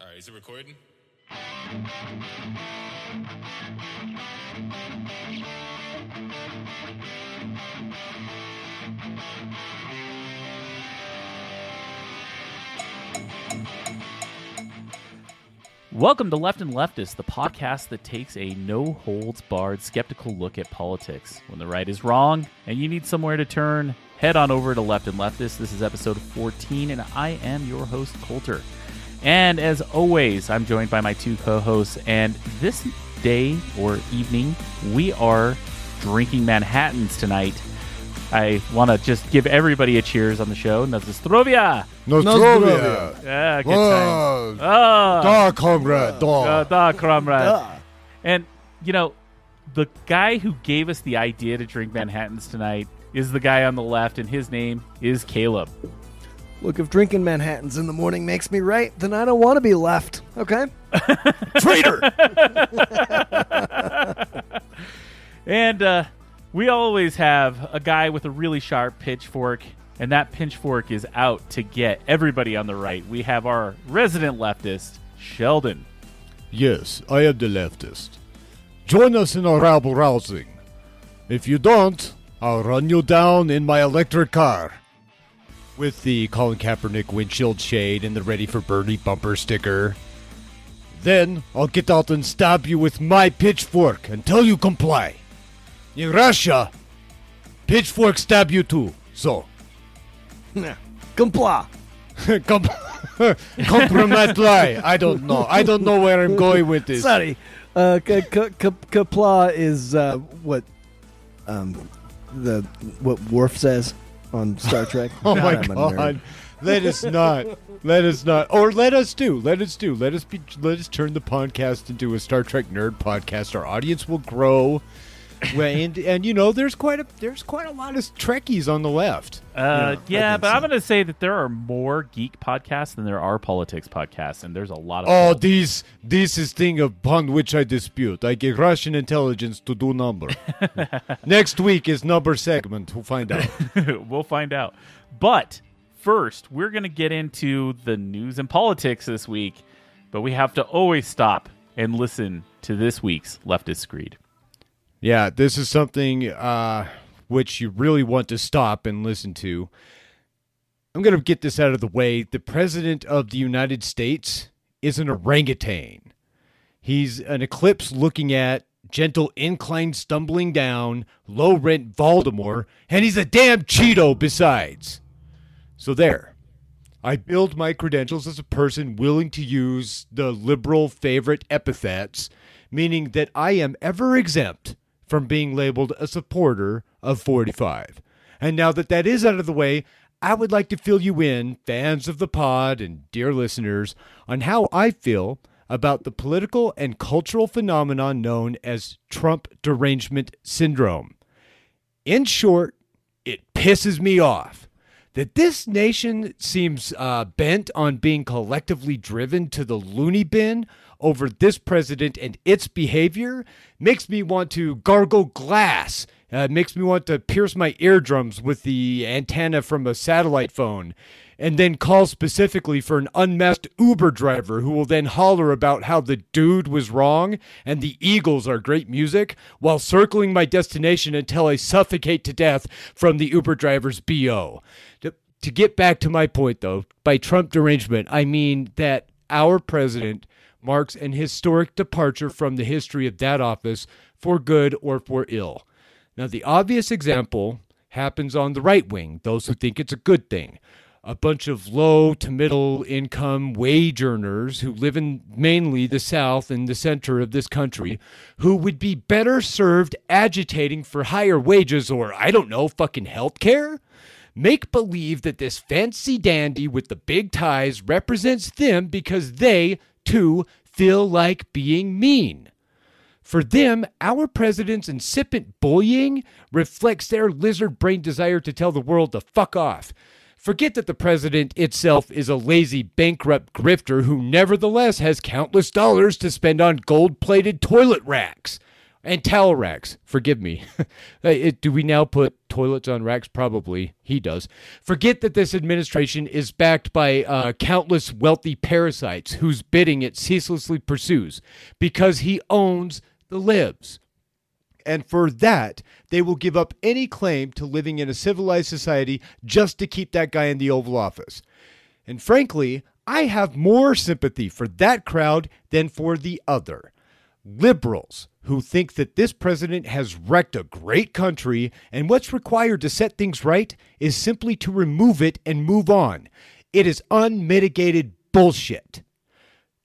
All right, is it recording? Welcome to Left and Leftist, the podcast that takes a no holds barred skeptical look at politics. When the right is wrong and you need somewhere to turn, head on over to Left and Leftist. This is episode 14, and I am your host, Coulter. And as always, I'm joined by my two co hosts, and this day or evening, we are drinking Manhattans tonight. I want to just give everybody a cheers on the show. Nostrovia! Nostrovia. Yeah, good Whoa. times. Ah. Da, comrade, da. Uh, da, comrade. And, you know, the guy who gave us the idea to drink Manhattans tonight is the guy on the left, and his name is Caleb. Look, if drinking Manhattans in the morning makes me right, then I don't want to be left. Okay? Traitor! And uh, we always have a guy with a really sharp pitchfork, and that pitchfork is out to get everybody on the right. We have our resident leftist, Sheldon. yes, I am the leftist. Join us in our rabble rousing. If you don't, I'll run you down in my electric car. With the Colin Kaepernick windshield shade and the Ready for Bernie bumper sticker. Then I'll get out and stab you with my pitchfork until you comply. In Russia, pitchfork stab you too. So, Compla. Com- compromise lie. I don't know. I don't know where I'm going with this. Sorry. Uh, k- k- Kapla is uh, what um, the what Worf says on Star Trek. Oh my I'm god. Let us not. Let us not. Or let us do. Let us do. Let us be let us turn the podcast into a Star Trek nerd podcast. Our audience will grow. Well, and and you know there's quite a there's quite a lot of Trekkies on the left. Uh, Yeah, yeah, but think I'm going to say that there are more geek podcasts than there are politics podcasts, and there's a lot of. Oh, this this is thing upon which I dispute. I get Russian intelligence to do number. Next week is number segment. We'll find out. we'll find out. But first, we're going to get into the news and politics this week, but we have to always stop and listen to this week's Leftist Screed. Yeah, this is something uh, which you really want to stop and listen to. I'm going to get this out of the way. The President of the United States is an orangutan. He's an eclipse looking at gentle incline stumbling down, low rent Voldemort, and he's a damn Cheeto besides. So there. I build my credentials as a person willing to use the liberal favorite epithets, meaning that I am ever exempt from being labeled a supporter of 45. And now that that is out of the way, I would like to fill you in, fans of the pod and dear listeners, on how I feel about the political and cultural phenomenon known as Trump derangement syndrome. In short, it pisses me off that this nation seems uh, bent on being collectively driven to the loony bin over this president and its behavior makes me want to gargle glass. Uh, makes me want to pierce my eardrums with the antenna from a satellite phone and then call specifically for an unmasked Uber driver who will then holler about how the dude was wrong and the Eagles are great music while circling my destination until I suffocate to death from the Uber driver's BO. To, to get back to my point, though, by Trump derangement, I mean that our president marks an historic departure from the history of that office for good or for ill. Now, the obvious example happens on the right wing, those who think it's a good thing. A bunch of low to middle income wage earners who live in mainly the South and the center of this country who would be better served agitating for higher wages or, I don't know, fucking health care? Make believe that this fancy dandy with the big ties represents them because they, too, feel like being mean. For them, our president's incipient bullying reflects their lizard brain desire to tell the world to fuck off. Forget that the president itself is a lazy, bankrupt grifter who nevertheless has countless dollars to spend on gold plated toilet racks. And towel racks. Forgive me. Do we now put toilets on racks? Probably. He does. Forget that this administration is backed by uh, countless wealthy parasites whose bidding it ceaselessly pursues because he owns the libs. And for that, they will give up any claim to living in a civilized society just to keep that guy in the Oval Office. And frankly, I have more sympathy for that crowd than for the other. Liberals who think that this president has wrecked a great country and what's required to set things right is simply to remove it and move on. It is unmitigated bullshit.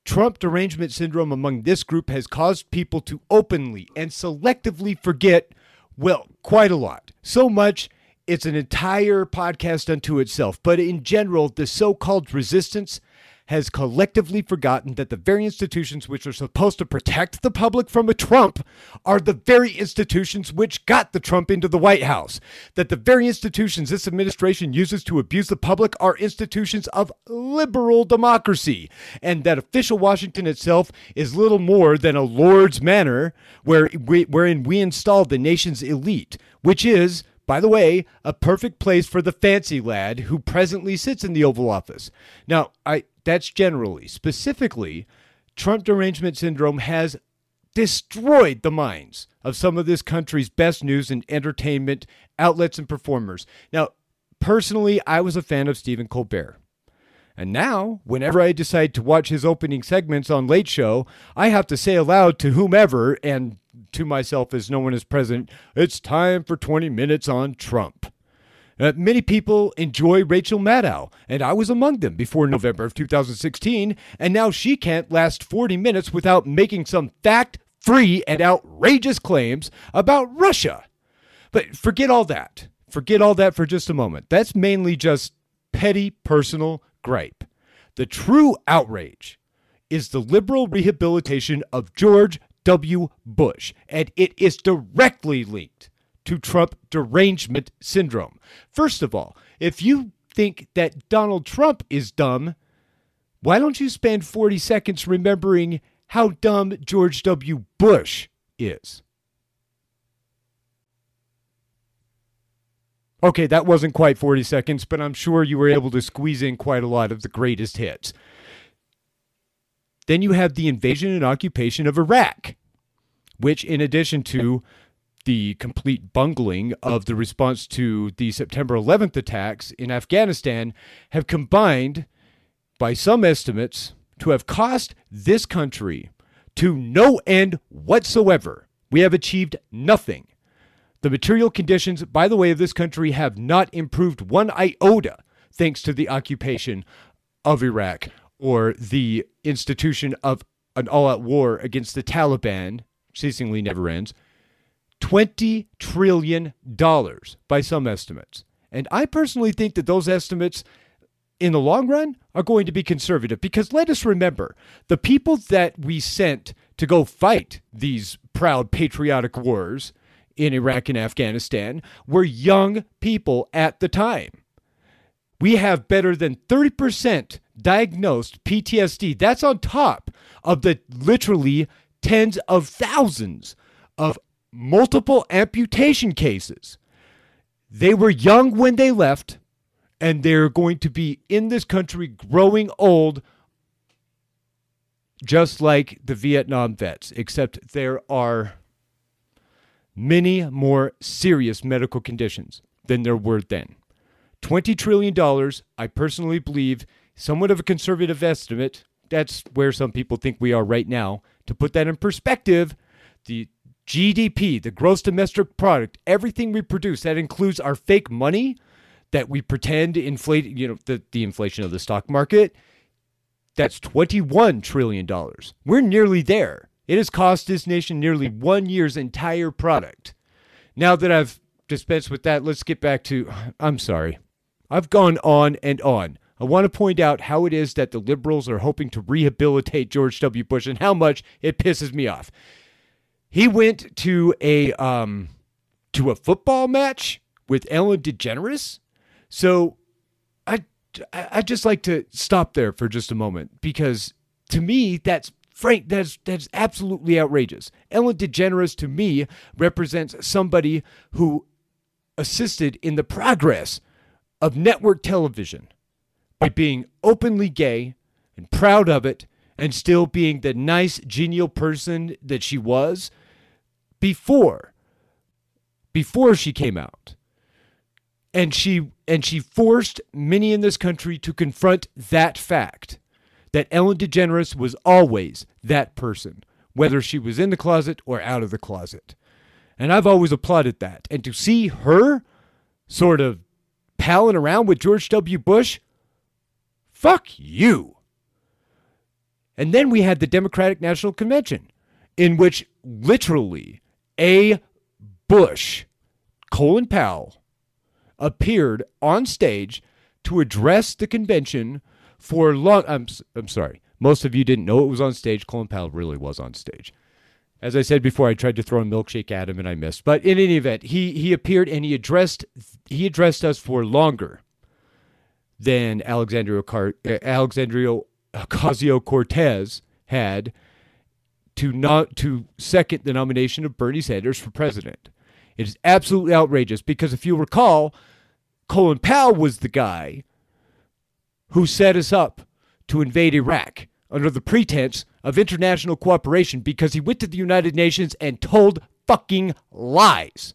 Trump derangement syndrome among this group has caused people to openly and selectively forget, well, quite a lot. So much, it's an entire podcast unto itself. But in general, the so called resistance has collectively forgotten that the very institutions which are supposed to protect the public from a Trump are the very institutions which got the Trump into the White House. That the very institutions this administration uses to abuse the public are institutions of liberal democracy. And that official Washington itself is little more than a Lord's manor where we, wherein we install the nation's elite, which is by the way, a perfect place for the fancy lad who presently sits in the Oval Office. Now, I that's generally. Specifically, Trump derangement syndrome has destroyed the minds of some of this country's best news and entertainment outlets and performers. Now, personally, I was a fan of Stephen Colbert. And now, whenever I decide to watch his opening segments on Late Show, I have to say aloud to whomever and to myself as no one is present, it's time for 20 minutes on Trump. Uh, many people enjoy Rachel Maddow, and I was among them before November of 2016, and now she can't last 40 minutes without making some fact free and outrageous claims about Russia. But forget all that. Forget all that for just a moment. That's mainly just petty personal gripe. The true outrage is the liberal rehabilitation of George W. Bush, and it is directly linked to Trump derangement syndrome. First of all, if you think that Donald Trump is dumb, why don't you spend 40 seconds remembering how dumb George W. Bush is? Okay, that wasn't quite 40 seconds, but I'm sure you were able to squeeze in quite a lot of the greatest hits. Then you have the invasion and occupation of Iraq, which, in addition to the complete bungling of the response to the September 11th attacks in Afghanistan, have combined, by some estimates, to have cost this country to no end whatsoever. We have achieved nothing. The material conditions, by the way, of this country have not improved one iota thanks to the occupation of Iraq or the institution of an all out war against the Taliban, ceasingly never ends. $20 trillion by some estimates. And I personally think that those estimates in the long run are going to be conservative because let us remember the people that we sent to go fight these proud patriotic wars in Iraq and Afghanistan were young people at the time. We have better than 30% diagnosed PTSD. That's on top of the literally tens of thousands of multiple amputation cases. They were young when they left, and they're going to be in this country growing old, just like the Vietnam vets, except there are many more serious medical conditions than there were then. $20 trillion, I personally believe, somewhat of a conservative estimate. That's where some people think we are right now. To put that in perspective, the GDP, the gross domestic product, everything we produce, that includes our fake money that we pretend inflate, you know, the, the inflation of the stock market, that's $21 trillion. We're nearly there. It has cost this nation nearly one year's entire product. Now that I've dispensed with that, let's get back to. I'm sorry. I've gone on and on. I want to point out how it is that the liberals are hoping to rehabilitate George W. Bush and how much it pisses me off. He went to a um, to a football match with Ellen DeGeneres. So I I just like to stop there for just a moment because to me that's Frank, that's that's absolutely outrageous. Ellen DeGeneres to me represents somebody who assisted in the progress of network television by being openly gay and proud of it and still being the nice genial person that she was before before she came out. And she and she forced many in this country to confront that fact that Ellen DeGeneres was always that person whether she was in the closet or out of the closet. And I've always applauded that. And to see her sort of palling around with George W. Bush fuck you. And then we had the Democratic National Convention in which literally a Bush Colin Powell appeared on stage to address the convention for long. I'm, I'm sorry. Most of you didn't know it was on stage. Colin Powell really was on stage. As I said before, I tried to throw a milkshake at him and I missed. But in any event, he, he appeared and he addressed he addressed us for longer than Alexandria Car- uh, Alexandria Ocasio Cortez had to not to second the nomination of Bernie Sanders for president. It is absolutely outrageous because if you recall, Colin Powell was the guy who set us up to invade Iraq under the pretense of international cooperation because he went to the United Nations and told fucking lies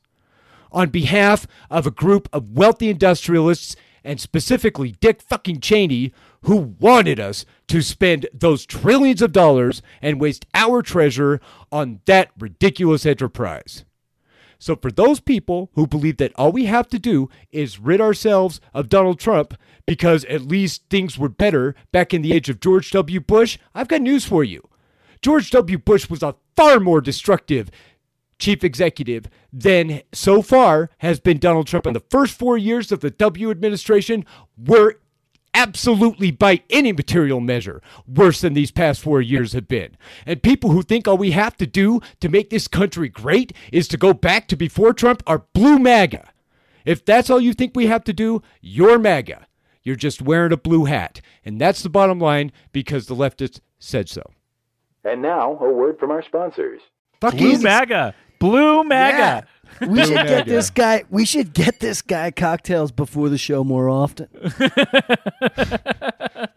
on behalf of a group of wealthy industrialists and specifically Dick fucking Cheney, who wanted us to spend those trillions of dollars and waste our treasure on that ridiculous enterprise. So, for those people who believe that all we have to do is rid ourselves of Donald Trump because at least things were better back in the age of George W. Bush, I've got news for you. George W. Bush was a far more destructive chief executive than so far has been Donald Trump. And the first four years of the W administration were absolutely by any material measure worse than these past four years have been. And people who think all we have to do to make this country great is to go back to before Trump are blue MAGA. If that's all you think we have to do, you're MAGA. You're just wearing a blue hat. And that's the bottom line because the leftists said so. And now, a word from our sponsors. Fuck Blue you. MAGA. Blue MAGA. We should get MAGA. this guy. We should get this guy cocktails before the show more often.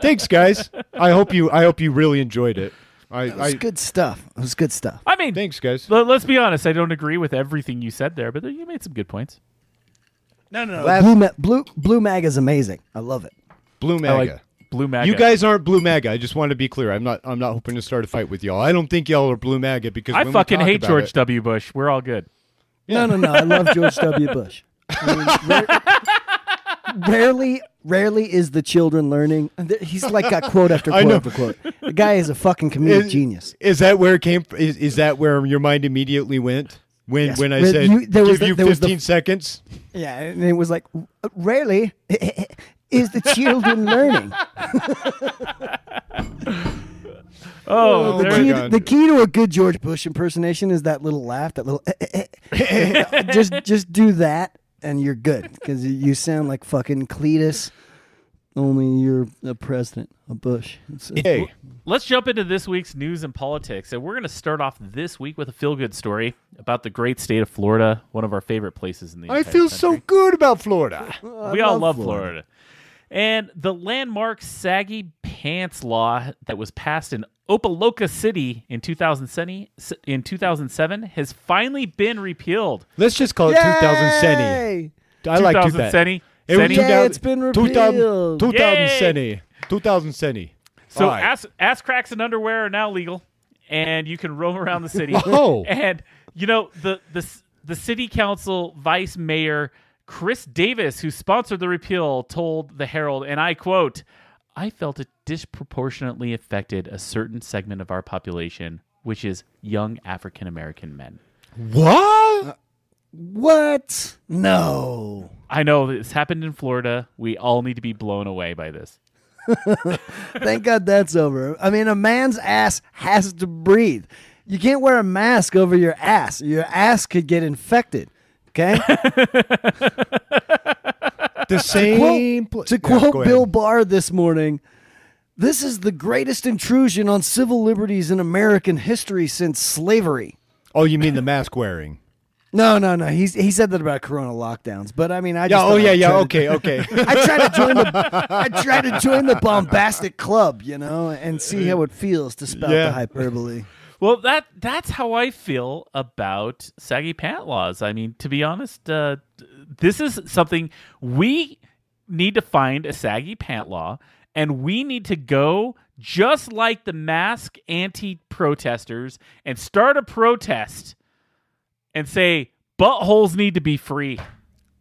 Thanks, guys. I hope you. I hope you really enjoyed it. I. It was I good stuff. It was good stuff. I mean, thanks, guys. let- let's be honest. I don't agree with everything you said there, but you made some good points. No, no, Last- Blue, Ma- Blue Blue Mag is amazing. I love it. Blue Mag. Like Blue MAGA. You guys aren't Blue MAGA. I just want to be clear. I'm not. I'm not hoping to start a fight with y'all. I don't think y'all are Blue MAGA because I when we fucking talk hate about George it- W. Bush. We're all good. No, no, no. I love George W. Bush. I mean, rare- rarely, rarely is the children learning. He's like got quote after quote after quote. The guy is a fucking comedic Is- genius. Is that where it came? From? Is, is that where your mind immediately went when Yes. when I said you- there was give the- you there was the- 15 seconds? Yeah, and it was like, rarely is the children learning. Oh, Oh the, key, God. the key to a good George Bush impersonation is that little laugh, that little. just just do that, and you're good because you sound like fucking Cletus. Only you're a president, a Bush. It's, it's- Hey, Let's jump into this week's news and politics. And we're going to start off this week with a feel good story about the great state of Florida, one of our favorite places in the I entire feel so good about Florida. we all love Florida. And the landmark saggy pants law that was passed in Opa-locka City in 2007, in 2007 has finally been repealed. Let's just call it 2000 Senny. I like 2000 that. Senny. It was Senny. Yay, 2000 it's been 2000 repealed. 2000 Yay. Senny. 2000 Senny. So All right. ass, ass cracks and underwear are now legal, and you can roam around the city. Whoa. And you know the the the city council vice mayor Chris Davis, who sponsored the repeal, told the Herald, and I quote, "I felt it disproportionately affected a certain segment of our population, which is young African American men." what? Uh, what? No. I know this happened in Florida. We all need to be blown away by this. Thank God that's over. I mean, a man's ass has to breathe. You can't wear a mask over your ass. Your ass could get infected. Okay? The same. pl- to quote go ahead. Bill Barr this morning, This is the greatest intrusion on civil liberties in American history since slavery. Oh, you mean the mask wearing? No, no, no. He's he said that about Corona lockdowns, but I mean, I Yeah. just Oh, thought yeah, yeah. to- Okay, okay. I try to join the I try to join the bombastic club, you know, and see how it feels to spout Yeah. the hyperbole. Well, that that's how I feel about saggy pant laws. I mean, to be honest, uh, this is something we need to find a saggy pant law, and we need to go just like the mask anti-protesters and start a protest and say buttholes need to be free.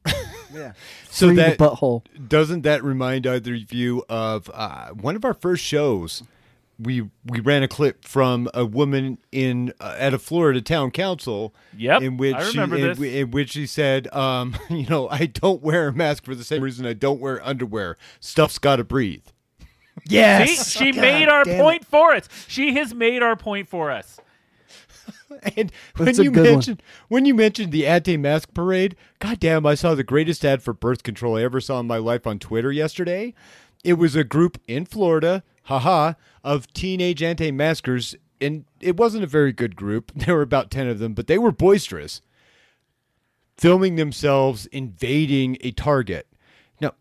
Yeah. So Free that the butthole. doesn't that remind either of you of uh, one of our first shows? We we ran a clip from a woman in uh, at a Florida town council. Yep, in which I remember she, this. In, in which she said, um, "You know, I don't wear a mask for the same reason I don't wear underwear. Stuff's got to breathe." Yes. See, oh, she God made our damn it. point for us. She has made our point for us. And when That's you good one. mentioned when you mentioned the anti-mask parade, goddamn, I saw the greatest ad for birth control I ever saw in my life on Twitter yesterday. It was a group in Florida, haha, of teenage anti-maskers, and it wasn't a very good group. There were about ten of them, but they were boisterous, filming themselves invading a Target. Now,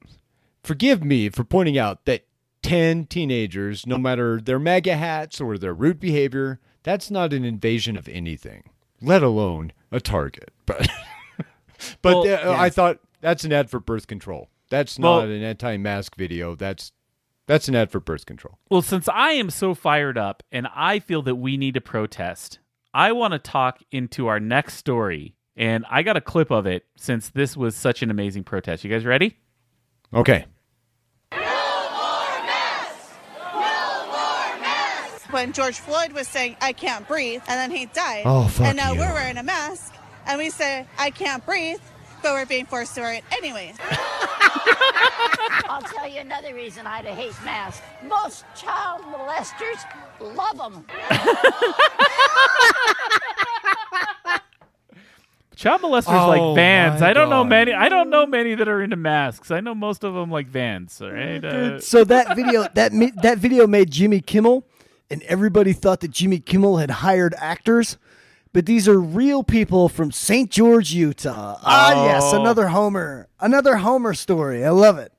forgive me for pointing out that 10 teenagers, no matter their MAGA hats or their rude behavior, that's not an invasion of anything, let alone a target. But but Well, uh, I thought that's an ad for birth control. That's Well- not an anti-mask video. That's that's an ad for birth control. Well, since I am so fired up and I feel that we need to protest, I want to talk into our next story. And I got a clip of it since this was such an amazing protest. You guys ready? Okay. When George Floyd was saying, I can't breathe, and then he died. Oh, fuck And now you. we're wearing a mask, and we say, I can't breathe, but we're being forced to wear it anyways. I'll tell you another reason I hate masks. Most child molesters love them. Child molesters Oh, like vans. I don't know many. I don't know many that are into masks. I know most of them like vans. All right. Uh, So that video that that video made Jimmy Kimmel, and everybody thought that Jimmy Kimmel had hired actors, but these are real people from St. George, Utah. Ah, yes, Oh. another Homer, another Homer story. I love it.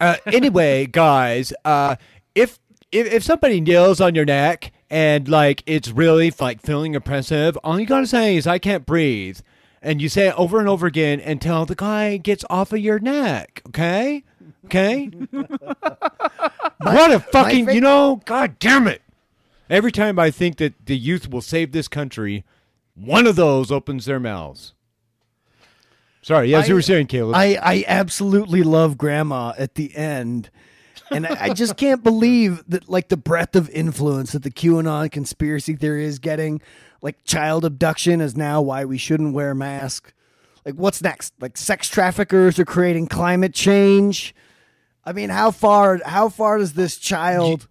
Uh, anyway, guys, uh, if, if if somebody kneels on your neck and like it's really like feeling oppressive, all you gotta say is "I can't breathe," and you say it over and over again until the guy gets off of your neck. Okay, okay. what a fucking you know, god damn it! Every time I think that the youth will save this country, one of those opens their mouths. Sorry, as you were saying, Caleb. I, I absolutely love grandma at the end. And I, I just can't believe that like the breadth of influence that the QAnon conspiracy theory is getting. Like child abduction is now why we shouldn't wear masks. Like what's next? Like sex traffickers are creating climate change. I mean, how far how far does this child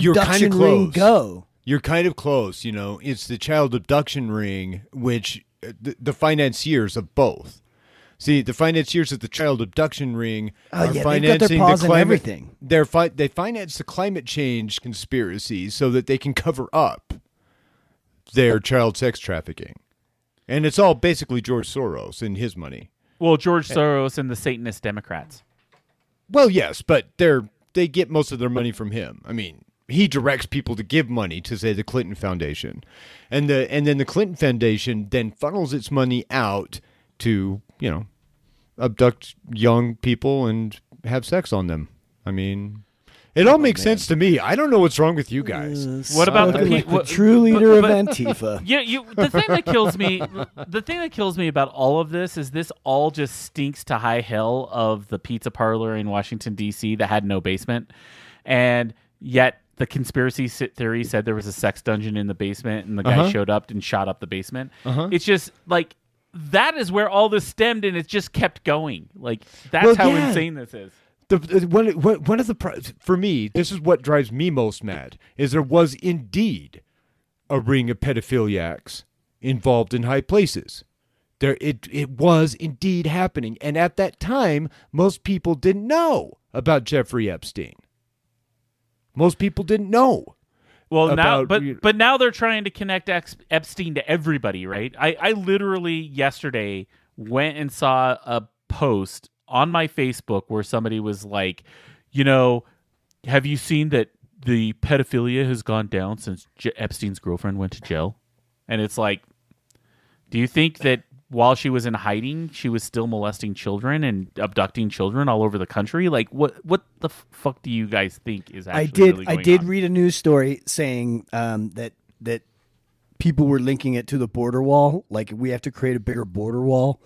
you're abduction ring go? You're kind of close, you know. It's the child abduction ring, which uh, the, the financiers of both. See, the financiers of the child abduction ring Oh, are yeah, they've got their financing paws the climate. everything. They're fi- they finance the climate change conspiracy so that they can cover up their child sex trafficking, and it's all basically George Soros and his money. well, George Soros and the Satanist Democrats. Well, yes, but they're they get most of their money from him. I mean, he directs people to give money to say the Clinton Foundation, and the and then the Clinton Foundation then funnels its money out to you know abduct young people and have sex on them. I mean, it all oh, makes sense to me. I don't know what's wrong with you uh, guys. What about the pe- like the what- true but- leader but- of Antifa? Yeah, you. The thing that kills me, the thing that kills me about all of this is this all just stinks to high hell of the pizza parlor in Washington D.C. that had no basement, and yet the conspiracy theory said there was a sex dungeon in the basement, and the guy Uh-huh. showed up and shot up the basement. It's just like that is where all this stemmed, and it just kept going. Like that's Well, how yeah. insane this is. The, of the for me, this is what drives me most mad is there was indeed a ring of pedophiliacs involved in high places. There, it it was indeed happening, and at that time, most people didn't know about Jeffrey Epstein. Most people didn't know. Well, now, but but now they're trying to connect Epstein to everybody, right? I I literally yesterday went and saw a post on my Facebook where somebody was like, you know, have you seen that the pedophilia has gone down since J- Epstein's girlfriend went to jail? And it's like, do you think that while she was in hiding, she was still molesting children and abducting children all over the country? Like, what what the fuck do you guys think is actually I did. really I did on? read a news story saying um, that that people were linking it to the border wall. Like we have to create a bigger border wall,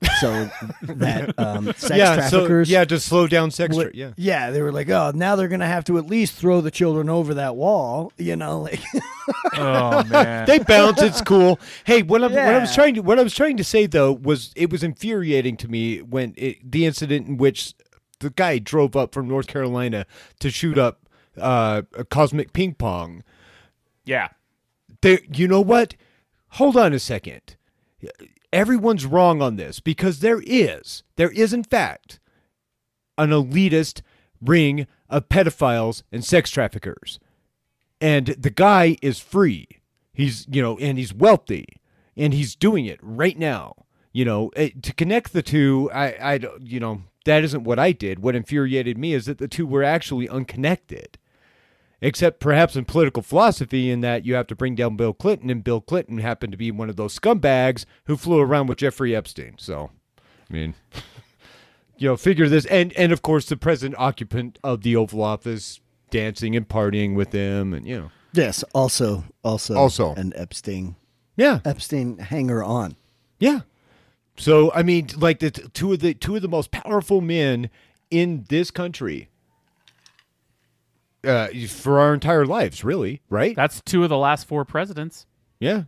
so that um, sex yeah, traffickers. so yeah, to slow down sex. would- tra- yeah, yeah, they were like, oh, now they're gonna have to at least throw the children over that wall. You know, like Oh man. they bounce. It's cool. Hey, what, I'm, what I was trying to what I was trying to say though was it was infuriating to me when it, the incident in which the guy drove up from North Carolina to shoot up uh, a cosmic ping pong. yeah. There, you know what? Hold on a second. Everyone's wrong on this because there is, there is in fact, an elitist ring of pedophiles and sex traffickers, and the guy is free. He's, you know, and he's wealthy, and he's doing it right now. You know, eh, to connect the two, I, I, you know, that isn't what I did. What infuriated me is that the two were actually unconnected except perhaps in political philosophy in that you have to bring down Bill Clinton, and Bill Clinton happened to be one of those scumbags who flew around with Jeffrey Epstein. So, I mean, you know, figure this, and and of course the present occupant of the Oval Office dancing and partying with him, and you know, yes, also also Also. an Epstein yeah, Epstein hanger on. yeah. So I mean, like the two of the two of the most powerful men in this country. Uh, for our entire lives, really, right? That's two of the last four presidents. Yeah.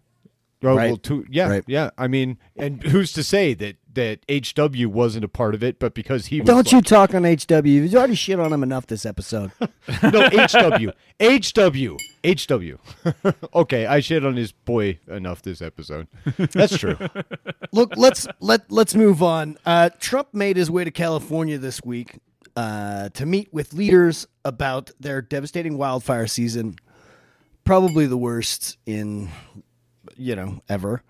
Oh, Right. well, two, yeah, Right. yeah. I mean, and who's to say that that HW wasn't a part of it, but because he was Don't you talk on HW? You've already shit on him enough this episode. no HW HW HW. okay, I shit on his boy enough this episode. That's true. Look, let's let let's move on. Uh, Trump made his way to California this week uh, to meet with leaders about their devastating wildfire season, probably the worst in you know ever.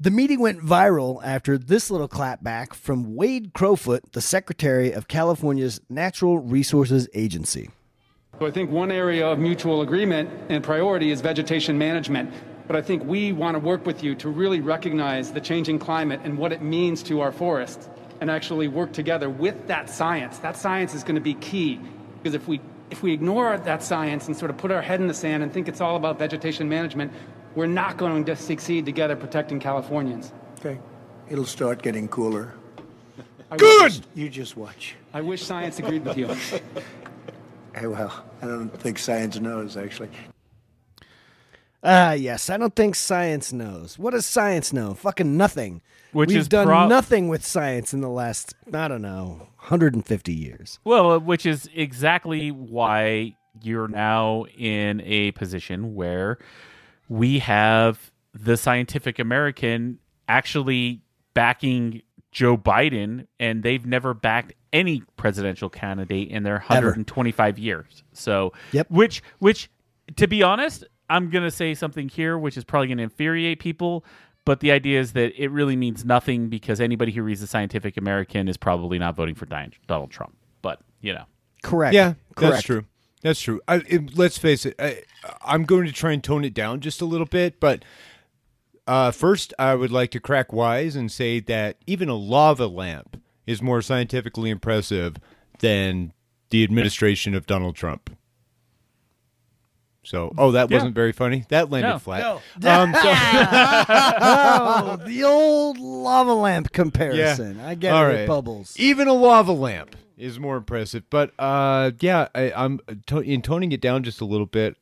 The meeting went viral after this little clapback from Wade Crowfoot, the Secretary of California's Natural Resources Agency. So I think one area of mutual agreement and priority is vegetation management. But I think we want to work with you to really recognize the changing climate and what it means to our forests and actually work together with that science. That science is going to be key because if we if we ignore that science and sort of put our head in the sand and think it's all about vegetation management, we're not going to succeed together protecting Californians. Okay. It'll start getting cooler. I Good. Wish, You just watch. I wish science agreed with you. Hey, well, I don't think science knows, actually. Ah, yes. I don't think science knows. What does science know? Fucking nothing. Which We've is done prob- nothing with science in the last, I don't know, 150 years. Well, which is exactly why you're now in a position where we have the Scientific American actually backing Joe Biden, and they've never backed any presidential candidate in their 125 years. So, Yep. which, which, to be honest, I'm gonna say something here, which is probably gonna infuriate people. But the idea is that it really means nothing because anybody who reads the Scientific American is probably not voting for Donald Trump. But you know, Correct. Yeah, Correct. that's true. That's true. I, it, let's face it. I, I'm going to try and tone it down just a little bit, but uh, first, I would like to crack wise and say that even a lava lamp is more scientifically impressive than the administration of Donald Trump. So, oh, that Yeah. wasn't very funny. That landed No. flat. Um, so, Oh, the old lava lamp comparison. I get All it. right. Bubbles. Even a lava lamp is more impressive. But uh, yeah, I, I'm to- in toning it down just a little bit.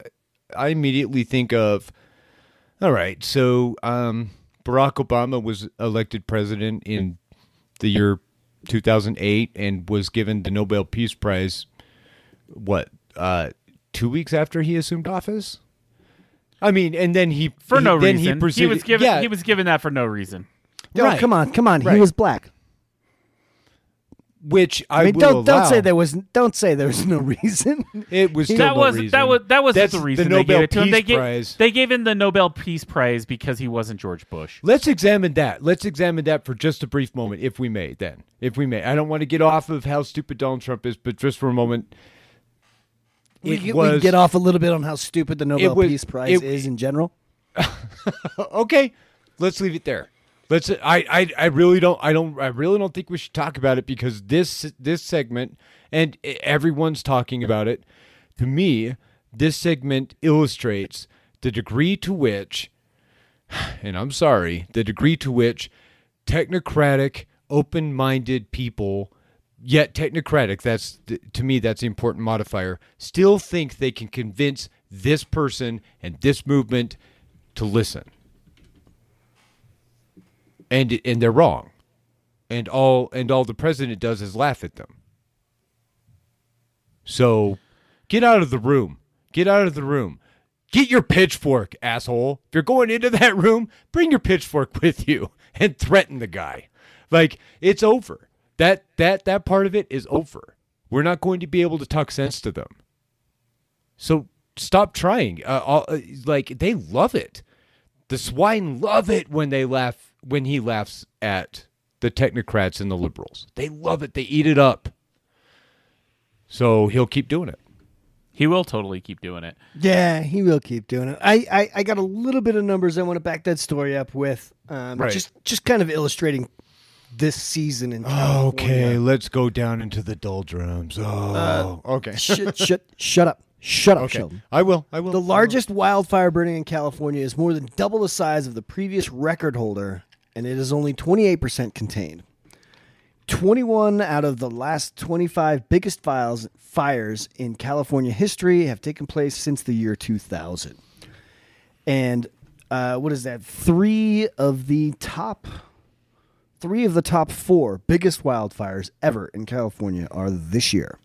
I immediately think of, all right, so um, Barack Obama was elected president in the year 2008 and was given the Nobel Peace Prize. What uh, two weeks after he assumed office? I mean, and then he for he- no then reason, he, proceeded, was given yeah, he was given that for no reason. No, Right. come on, come on. Right. He was black. which I, I mean, will don't don't say there was don't say there was no reason. It was still that no was reason. that was that was That's the reason the they Nobel gave it to him. Peace They gave they gave him the Nobel Peace Prize because he wasn't George Bush. Let's examine that. Let's examine that for just a brief moment, if we may. Then, if we may, I don't want to get off of how stupid Donald Trump is, but just for a moment, we, it can- we was can get off a little bit on how stupid the Nobel was- Peace Prize it- is in general. okay. Let's leave it there. Let's. I, I. I really don't. I don't. I really don't think we should talk about it because this this segment and everyone's talking about it. To me, this segment illustrates the degree to which, and I'm sorry, the degree to which technocratic, open-minded people, yet technocratic. That's to me that's the important modifier. Still think they can convince this person and this movement to listen. And and they're wrong. And all and all the president does is laugh at them. So get out of the room. Get out of the room. Get your pitchfork asshole. If you're going into that room bring your pitchfork with you and threaten the guy. Like it's over that that that part of it is over we're not going to be able to talk sense to them so stop trying uh, all, uh, like they love it the swine love it when they laugh when he laughs at the technocrats and the liberals. They love it. They eat it up. So he'll keep doing it. He will totally keep doing it. Yeah, he will keep doing it. I, I, I got a little bit of numbers I want to back that story up with. Um, Right. Just just kind of illustrating this season in California. Okay, let's go down into the doldrums. Oh, okay. shut, shut, shut up. Shut up, okay. Sheldon. I will. I will. The largest wildfire burning in California is more than double the size of the previous record holder, and it is only 28% contained. 21 out of the last 25 biggest files, fires in California history have taken place since the year 2000. And uh, what is that? Three of the top, three of the top four biggest wildfires ever in California are this year.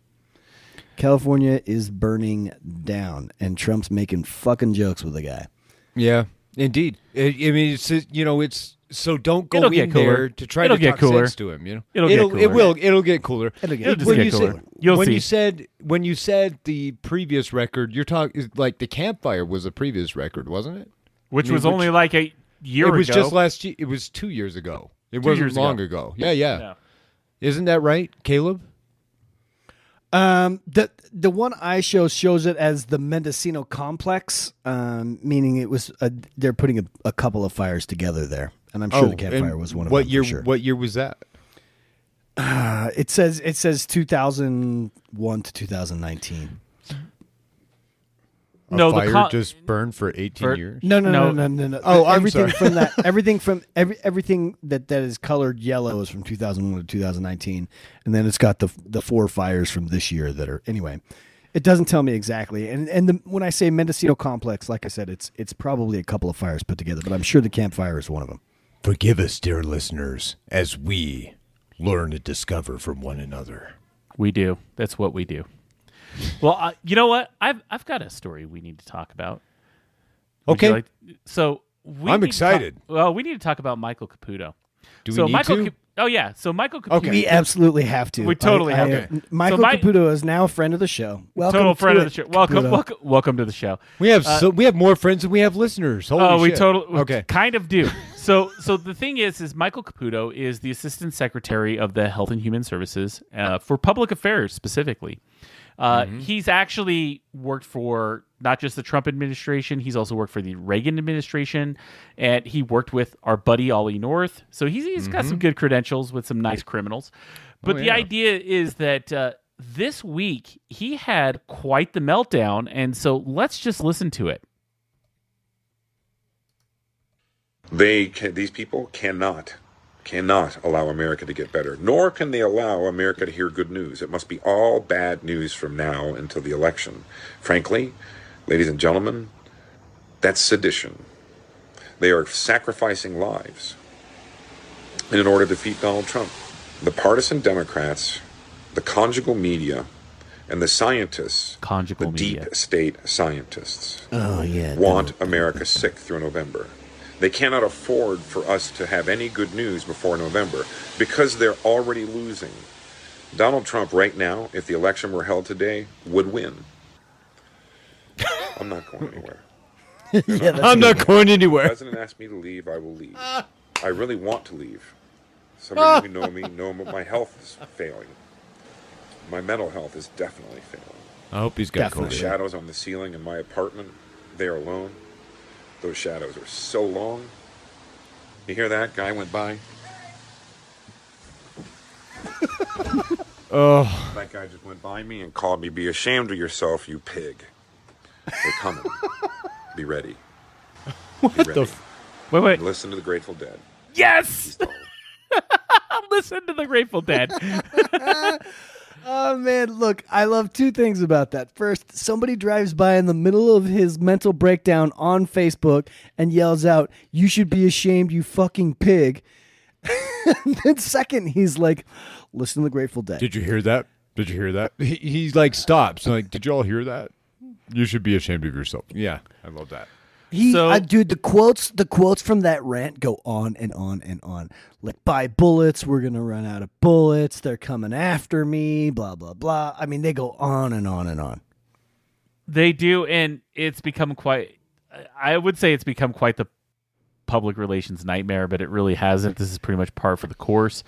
California is burning down, and Trump's making fucking jokes with the guy. Yeah, indeed. I, I mean, it's you know, it's so don't go It'll in get cooler. there to try It'll to get talk cooler. sense to him. You know, It'll get It cooler. will. It'll get cooler. It'll get- It'll just when get you cooler. Said, You'll when see. you said when you said the previous record, you're talking like the Camp Fire was a previous record, wasn't it? Which I mean, was only like a year ago. it was ago. just last year. It was two years ago. It Two wasn't years long ago. ago. Yeah, yeah, Yeah. Isn't that right, Caleb? Um, the the one I show shows it as the Mendocino complex, um, meaning it was a, they're putting a, a couple of fires together there, and I'm sure the Camp Fire Oh, was one of what them. year? sure. What year was that? Uh, it says it says 2001 to 2019. A No, the fire con- just burned for 18 For- years. No, no, no, No. no, no, no. Oh, I'm everything sorry. from that, everything from every everything that that is colored yellow is from 2001 to 2019, and then it's got the the four fires from this year that are anyway. It doesn't tell me exactly, and and the, when I say Mendocino complex, like I said, it's it's probably a couple of fires put together, but I'm sure the Camp Fire is one of them. Forgive us, dear listeners, as we learn and discover from one another. We do. That's what we do. Well, uh, you know what? I've I've got a story we need to talk about. Would Okay. like- so we I'm need to talk- excited. well, we need to talk about Michael Caputo. Do we so need Michael, to? Cap- oh yeah. So Michael Caputo. Okay. We absolutely have to. We totally I- have I- to. Michael So my- Caputo is now a friend of the show. Welcome total to friend of the show. Welcome, welcome, welcome to the show. We have so we have more friends than we have listeners. Holy oh, we shit. totally okay. kind of do. So, so the thing is, is Michael Caputo is the assistant secretary of the Health and Human Services uh, for public affairs specifically. Uh, Mm-hmm. He's actually worked for not just the Trump administration; he's also worked for the Reagan administration, and he worked with our buddy Ollie North. So he's he's got some good credentials with some nice criminals. But Mm-hmm. Oh, the idea is that. Uh, this week he had quite the meltdown, and so let's just listen to it. They can, these people cannot cannot allow America to get better, nor can they allow America to hear good news. It must be all bad news from now until the election. Frankly, ladies and gentlemen, that's sedition. They are sacrificing lives in order to defeat Donald Trump. The partisan Democrats, the conjugal media, and the scientists, Conjugal the media. deep state scientists, Oh yeah. want America sick through November. They cannot afford for us to have any good news before November because they're already losing. Donald Trump, right now, if the election were held today, would win. I'm not going anywhere. yeah, that's I'm not going anywhere. If The president asked me to leave, I will leave. I really want to leave. Some of you who know me know my health is failing. My mental health is definitely failing. I hope he's got The COVID. shadows on the ceiling in my apartment, there alone, those shadows are so long. You hear that? Guy went by. Oh, That guy just went by me and called me, Be ashamed of yourself, you pig. They're coming. Be ready. What Be ready. the f- Wait, wait. Listen to the Grateful Dead. Yes. Listen to the Grateful Dead. Oh man, look, I love two things about that. First, somebody drives by in the middle of his mental breakdown on Facebook and yells out, "You should be ashamed, you fucking pig." and then second, he's like, "Listen to the Grateful Dead." Did you hear that? Did you hear that? He, he like stops. Like, did you all hear that? You should be ashamed of yourself. Yeah, I love that. He, So- uh, dude, the quotes, the quotes from that rant go on and on and on. Like, buy bullets. We're gonna run out of bullets. They're coming after me. Blah blah blah. I mean, they go on and on and on. They do, and it's become quite. I would say it's become quite the public relations nightmare, but it really hasn't. This is pretty much par for the course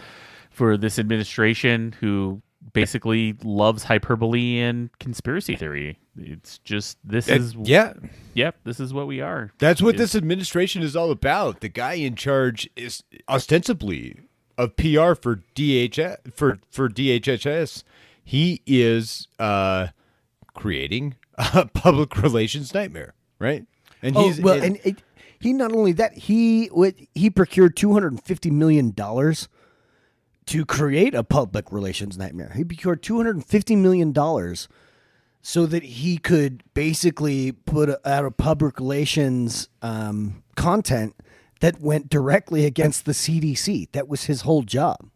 for this administration, who basically loves hyperbole and conspiracy theory. It's just this And- is yeah. yep. This is what we are. That's what It's- this administration is all about. The guy in charge is ostensibly of PR for DHS for for DHHS. He is uh, creating a public relations nightmare, right? And Oh he's well, and it, he not only that he he procured two hundred and fifty million dollars to create a public relations nightmare. He procured two hundred and fifty million dollars so that he could basically put out a public relations um, content that went directly against the CDC. That was his whole job.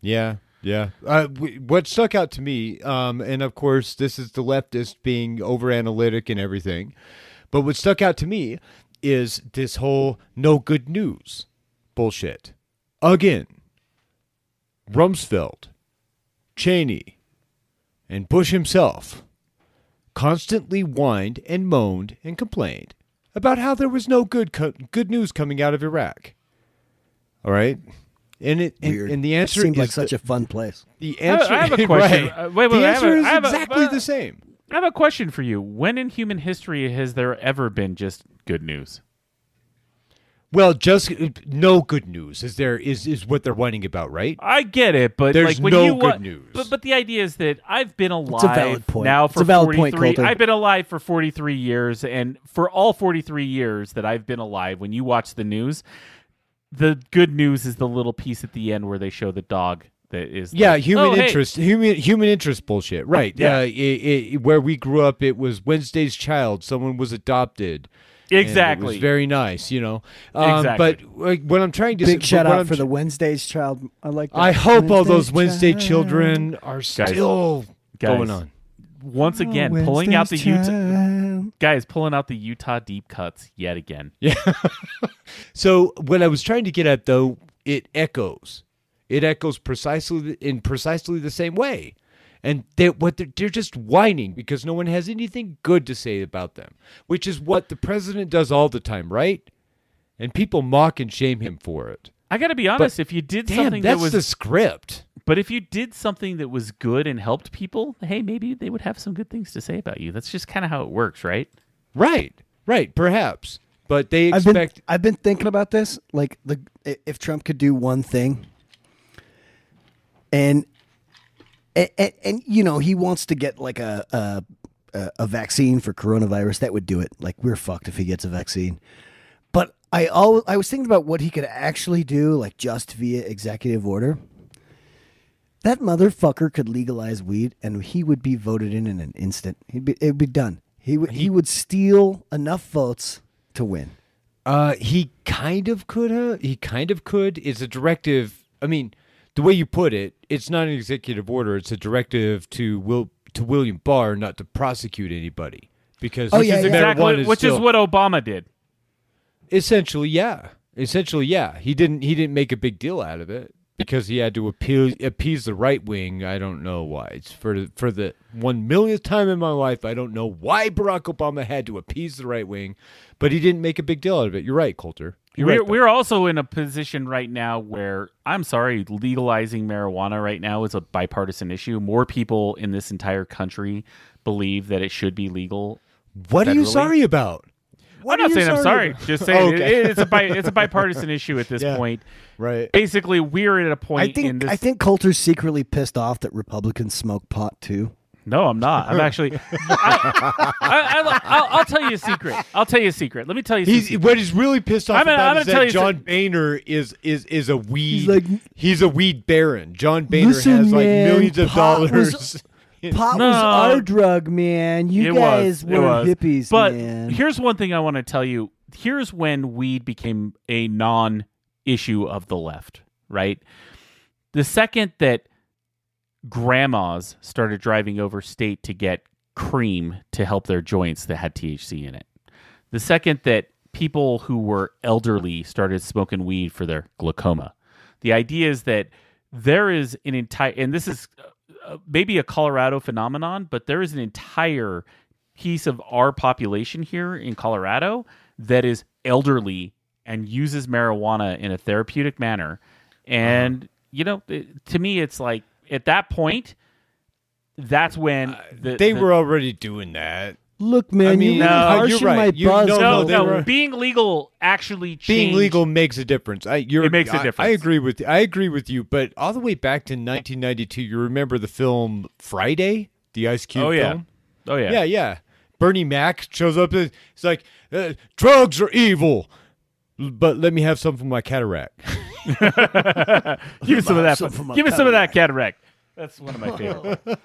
Yeah, yeah. Uh, w- what stuck out to me, um, and of course, this is the leftist being over analytic and everything, but what stuck out to me is this whole no good news bullshit. Again, Rumsfeld, Cheney, and Bush himself constantly whined and moaned and complained about how there was no good co- good news coming out of Iraq. All right. And it and, and the answer seems like such the- a fun place. the answer. I have a question. right. Uh, wait, wait, the answer a- is I have a- exactly uh, the same. I have a question for you. When in human history has there ever been just good news? Well, just no good news is there is is what they're whining about, right? I get it, but There's like when no you good wa- news. But but the idea is that I've been alive a valid point. now It's for a valid point, 43 Colter. I've been alive for 43 years and for all 43 years that I've been alive when you watch the news, the good news is the little piece at the end where they show the dog that is Yeah, like, human "Oh, hey." interest, human human interest bullshit, right? Yeah. Uh, it, it, where we grew up, it was Wednesday's child. Someone was adopted. And Exactly. it was very nice, you know. Um, Exactly. But like, what I'm trying to Big say, shout out I'm for tr- the Wednesday's child. I like. That. I hope all those Wednesday child. children are still Guys. going on. Once again pulling out the Wednesday's Utah guys pulling out the Utah deep cuts yet again. Yeah. so what I was trying to get at though, it echoes. It echoes precisely in precisely the same way. And they what they're, they're just whining because no one has anything good to say about them, which is what the president does all the time, right? And people mock and shame him for it. I got to be honest, if you did Damn, something that was the script. But if you did something that was good and helped people, hey, maybe they would have some good things to say about you. That's just kind of how it works, right? Right. Right, perhaps. But they I've been expect I've been thinking about this. Like the if Trump could do one thing, and and, and, and you know he wants to get like a, a a vaccine for coronavirus, that would do it. Like we're fucked if he gets a vaccine. But I always I was thinking about what he could actually do, like just via executive order. That motherfucker could legalize weed, and he would be voted in in an instant. He'd be it'd be done. He would he would steal enough votes to win. Uh, he kind of could have. He kind of could. It's a directive. I mean, the way you put it, it's not an executive order. It's a directive to Will to William Barr not to prosecute anybody because Oh, yeah, because yeah. Exactly, marijuana which is what Obama did. essentially yeah, essentially yeah. He didn't he didn't make a big deal out of it, because he had to appeal, appease the right wing. I don't know why. It's for the, for the one millionth time in my life. I don't know why Barack Obama had to appease the right wing, but he didn't make a big deal out of it. You're right, Coulter. You're we're, right, we're also in a position right now where I'm sorry, legalizing marijuana right now is a bipartisan issue. More people in this entire country believe that it should be legal. What are you sorry about? What I'm not saying I'm sorry. about? Just saying Okay. it- it's a bi- it's a bipartisan issue at this Yeah. point. Right. Basically, we're at a point I in think this. I think Coulter's secretly pissed off that Republicans smoke pot too. No, I'm not. I'm actually. I, I, I, will I'll tell you a secret. I'll tell you a secret. Let me tell you. Some He's secret. what he's really pissed off I'm gonna- about I'm is gonna tell that you John some- Boehner is is is a weed. like- he's a weed baron. John Boehner Listen, has like man, millions of pot was- dollars. Pot No. was our drug, man. You guys was, were hippies, But man. here's one thing I want to tell you. Here's when weed became a non-issue of the left, right? The second that grandmas started driving over state to get cream to help their joints that had THC in it. The second that people who were elderly started smoking weed for their glaucoma. The idea is that there is an entire, and this is uh, maybe a Colorado phenomenon, but there is an entire piece of our population here in Colorado that is elderly and uses marijuana in a therapeutic manner. And, you know, it- to me, it's like at that point, that's when the, they the- were already doing that. Look, man, I mean, you no, harsh you're right. my You- buzz. no, no, no, no, were- being legal actually changed. Being legal makes a difference. I, you're, It makes a I- difference. I, agree with I agree with you, but all the way back to 1992, you remember the film Friday, the Ice Cube Oh yeah, film? oh yeah, Yeah, yeah. Bernie Mac shows up. and It's like uh, drugs are evil, but let me have some for my cataract. Give me some of that. Some from my Give me some of that cataract. That's one of my favorite.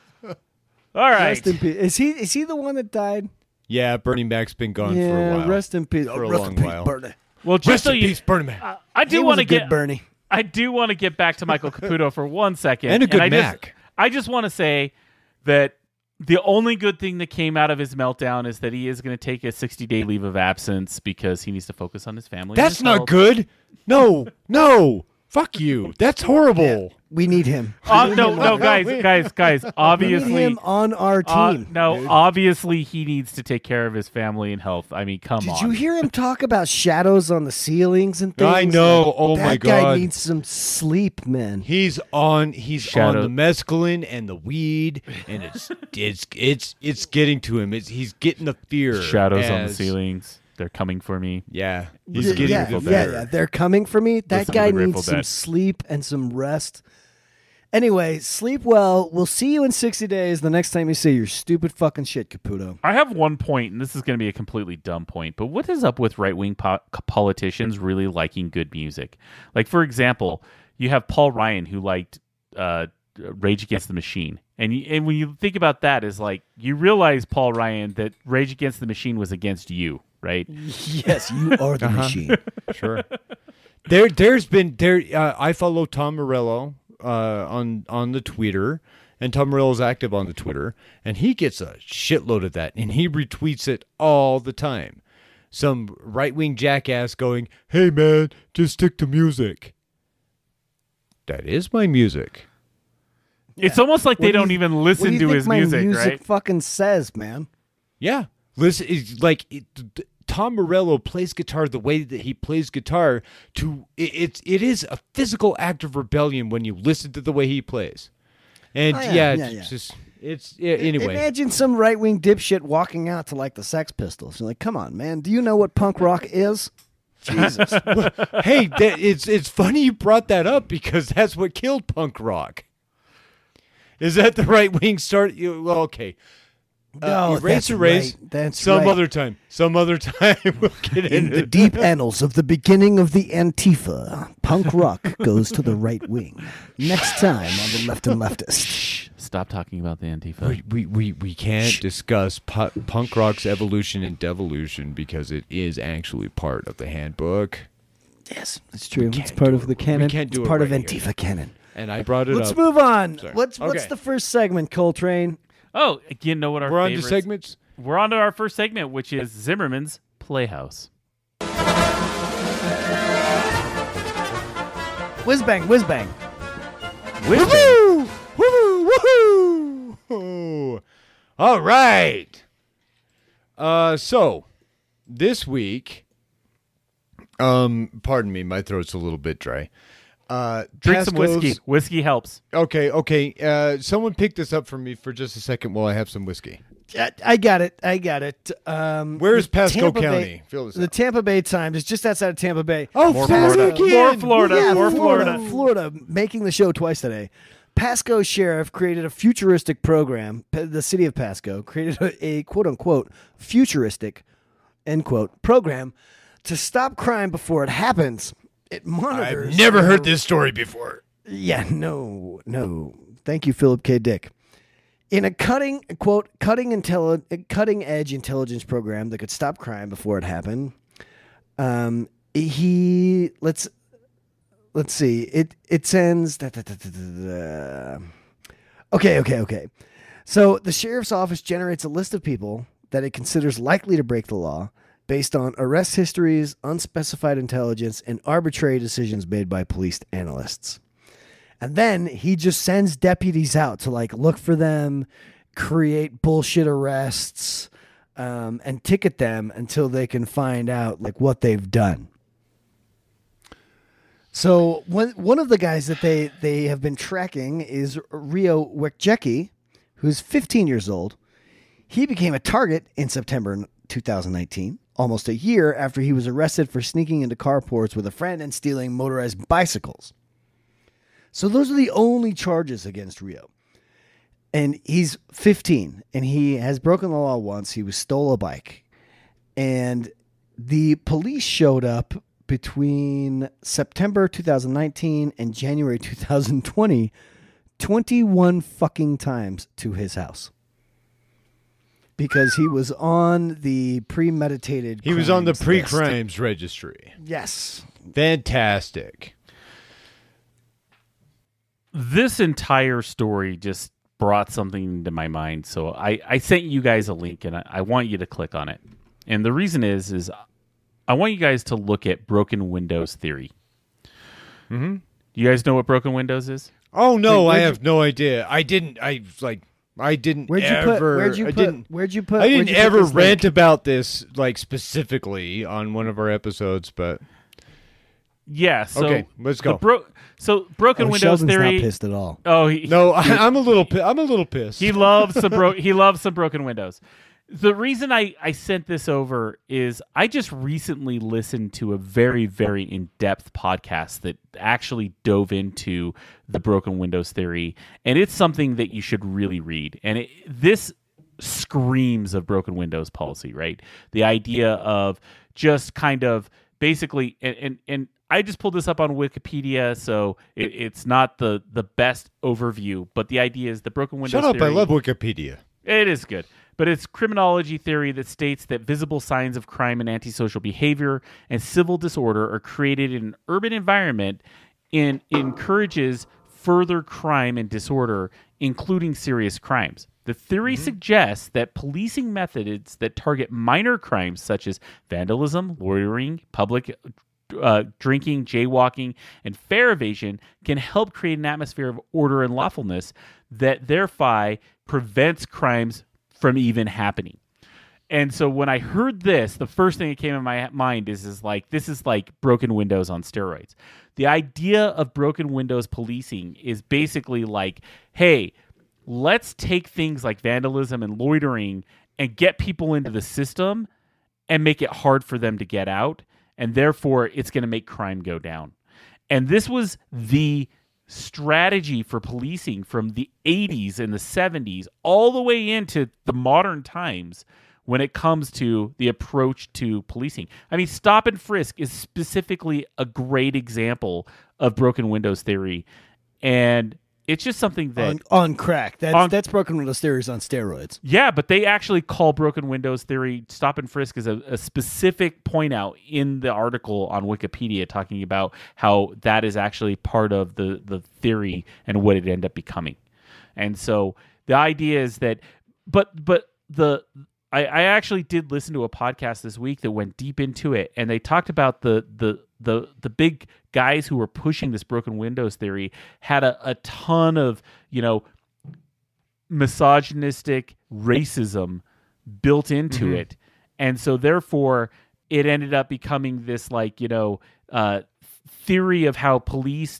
All right. Rest in peace. Is he is he the one that died? yeah, Bernie Mac's been gone yeah, for a while. rest in peace. For a rest long in peace, while. Bernie. Well, just Rest so in you, peace, Bernie Mac. uh, I do want to get Bernie. I do want to get back to Michael Caputo for one second, And a good I Mac. Just, I just want to say that the only good thing that came out of his meltdown is that he is going to take a 60 day leave of absence because he needs to focus on his family. That's his not health. good. No, no. Fuck you. That's horrible. We need him. Uh, no, no, guys, guys, guys. We need Obviously, him on our uh, team. no, dude. obviously he needs to take care of his family and health. I mean, come Did on. Did you hear him talk about shadows on the ceilings and things? I know. Oh, that my god, guy needs some sleep, man. He's on. He's Shadow- on the mescaline and the weed, and it's it's it's it's getting to him. It's he's getting the fear. Shadows on the ceilings. They're coming for me. Yeah, he's yeah, getting yeah, Grateful yeah, Dead. yeah, they're coming for me. That Listen guy the Grateful needs some sleep and some rest. Anyway, sleep well. We'll see you in 60 days the next time you say your stupid fucking shit, Caputo. I have one point, and this is going to be a completely dumb point, but what is up with right wing po- politicians really liking good music? Like, for example, you have Paul Ryan who liked uh, Rage Against the Machine. And, you, and when you think about that, is like you realize, Paul Ryan, that Rage Against the Machine was against you, right? Yes, you are the machine. sure. There, there's been there. Uh, I follow Tom Morello uh, on on the Twitter, and Tom Morello's active on the Twitter, and he gets a shitload of that, and he retweets it all the time. Some right wing jackass going, "Hey man, just stick to music." That is my music. It's almost like What they do you don't th- even what listen do you to think his my music, music right? fucking says, man. Yeah, listen, like it, th- Tom Morello plays guitar the way that he plays guitar. To it, it's it is a physical act of rebellion when you listen to the way he plays, and Oh, yeah, yeah, it's yeah, yeah. just it's yeah, anyway. Imagine some right wing dipshit walking out to like the Sex Pistols. You're like, come on, man. Do you know what punk rock is? Jesus. hey, that, it's it's funny you brought that up because that's what killed punk rock. Is that the right wing start? You, well, okay. No, Uh, erase, that's erase. right. That's some right. other time. Some other time we'll get In into the deep annals of the beginning of the Antifa, punk rock goes to the right wing. Next time on the Left and Leftist. Stop talking about the Antifa. We, we, we, we can't discuss pu- punk rock's evolution and devolution because it is actually part of the handbook. Yes, it's true. It's part of it- the we canon. can't do it's it part of right here. Antifa canon. And I brought it Let's up. move on. Sorry. What's what's the first segment, Coltrane? Oh, you know what our We're on to favorites- segments. We're on to our first segment, which is Zimmerman's Playhouse. Whiz bang, whiz bang. Woohoo! Woohoo! Woohoo! All right. Uh, so this week, um, pardon me, my throat's a little bit dry. Uh, Drink some whiskey. Whiskey helps. Okay, okay. Uh, someone pick this up for me for just a second while I have some whiskey. I- I got it. I got it. Um, Where's Pasco Tampa County? Bay- Fill this the out. Tampa Bay Times is just outside of Tampa Bay. Oh, More Pasco Florida. again. More Florida. Yeah, More Florida, Florida. Florida, making the show twice today. Pasco Sheriff created a futuristic program. The city of Pasco created a, a quote unquote futuristic end quote program to stop crime before it happens. It monitors. I've never heard this story before. Yeah, no, no. Thank you, Philip K. Dick. In a cutting quote cutting intelli- cutting edge intelligence program that could stop crime before it happened, um, he let's let's see it it sends da, da, da, okay okay okay so the sheriff's office generates a list of people that it considers likely to break the law based on arrest histories unspecified intelligence and arbitrary decisions made by police analysts. And then he just sends deputies out to like look for them create bullshit arrests um, and ticket them until they can find out like what they've done. So one one of the guys that they they have been tracking is Rio Wojtecki, who's 15 years old. He became a target in September 2019, almost a year after he was arrested for sneaking into carports with a friend and stealing motorized bicycles. So those are the only charges against Rio. And he's 15 and he has broken the law once. He was stole a bike. And the police showed up between September 2019 and January 2020 21 fucking times to his house. Because he was on the premeditated He was on the pre-crimes registry. Yes. Fantastic. This entire story just brought something to my mind. So I, I sent you guys a link and I, I want you to click on it. And the reason is is I want you guys to look at broken windows theory. Mm-hmm. You guys know what broken windows is? Oh no, Wait, I where'd have no idea. I didn't. I like. I didn't Where'd you ever. put where'd you I put didn't. where'd you put I didn't ever rant link? about this like specifically on one of our episodes, but Yeah. So Okay, let's the go. Bro- so broken Oh, windows Sheldon's theory. not pissed at all. Oh, he, no, I, I'm a little. pi- I'm a little pissed. He loves some bro- he loves some broken windows. The reason I, I sent this over is I just recently listened to a very, very in depth podcast that actually dove into the broken windows theory. And it's something that you should really read. And it, this screams of broken windows policy, right? The idea of just kind of basically, and, and, and I just pulled this up on Wikipedia, so it, it's not the, the best overview, but the idea is the broken windows Shut up! I love Wikipedia. it is good. But it's criminology theory that states that visible signs of crime and antisocial behavior and civil disorder are created in an urban environment and encourages further crime and disorder, including serious crimes. The theory suggests that policing methods that target minor crimes such as vandalism, loitering, public uh, drinking, jaywalking, and fare evasion can help create an atmosphere of order and lawfulness that thereby prevents crimes from even happening. And so when I heard this, the first thing that came in my mind is is like this is like broken windows on steroids. The idea of broken windows policing is basically like, hey, let's take things like vandalism and loitering and get people into the system and make it hard for them to get out and therefore it's going to make crime go down. And this was the strategy for policing from the 80s and the 70s all the way into the modern times when it comes to the approach to policing. I mean, stop and frisk is specifically a great example of broken windows theory. And it's just something that on, on crack. That's On- that's broken windows theories on steroids. yeah, but they actually call broken windows theory stop and frisk as a, a specific point out in the article on Wikipedia talking about how that is actually part of the, the theory and what it ended up becoming. And so the idea is that but but the I, I actually did listen to a podcast this week that went deep into it and they talked about the the the the big guys who were pushing this broken windows theory had a, a ton of you know misogynistic racism built into Mhm. it. And so therefore it ended up becoming this like you know uh, theory of how police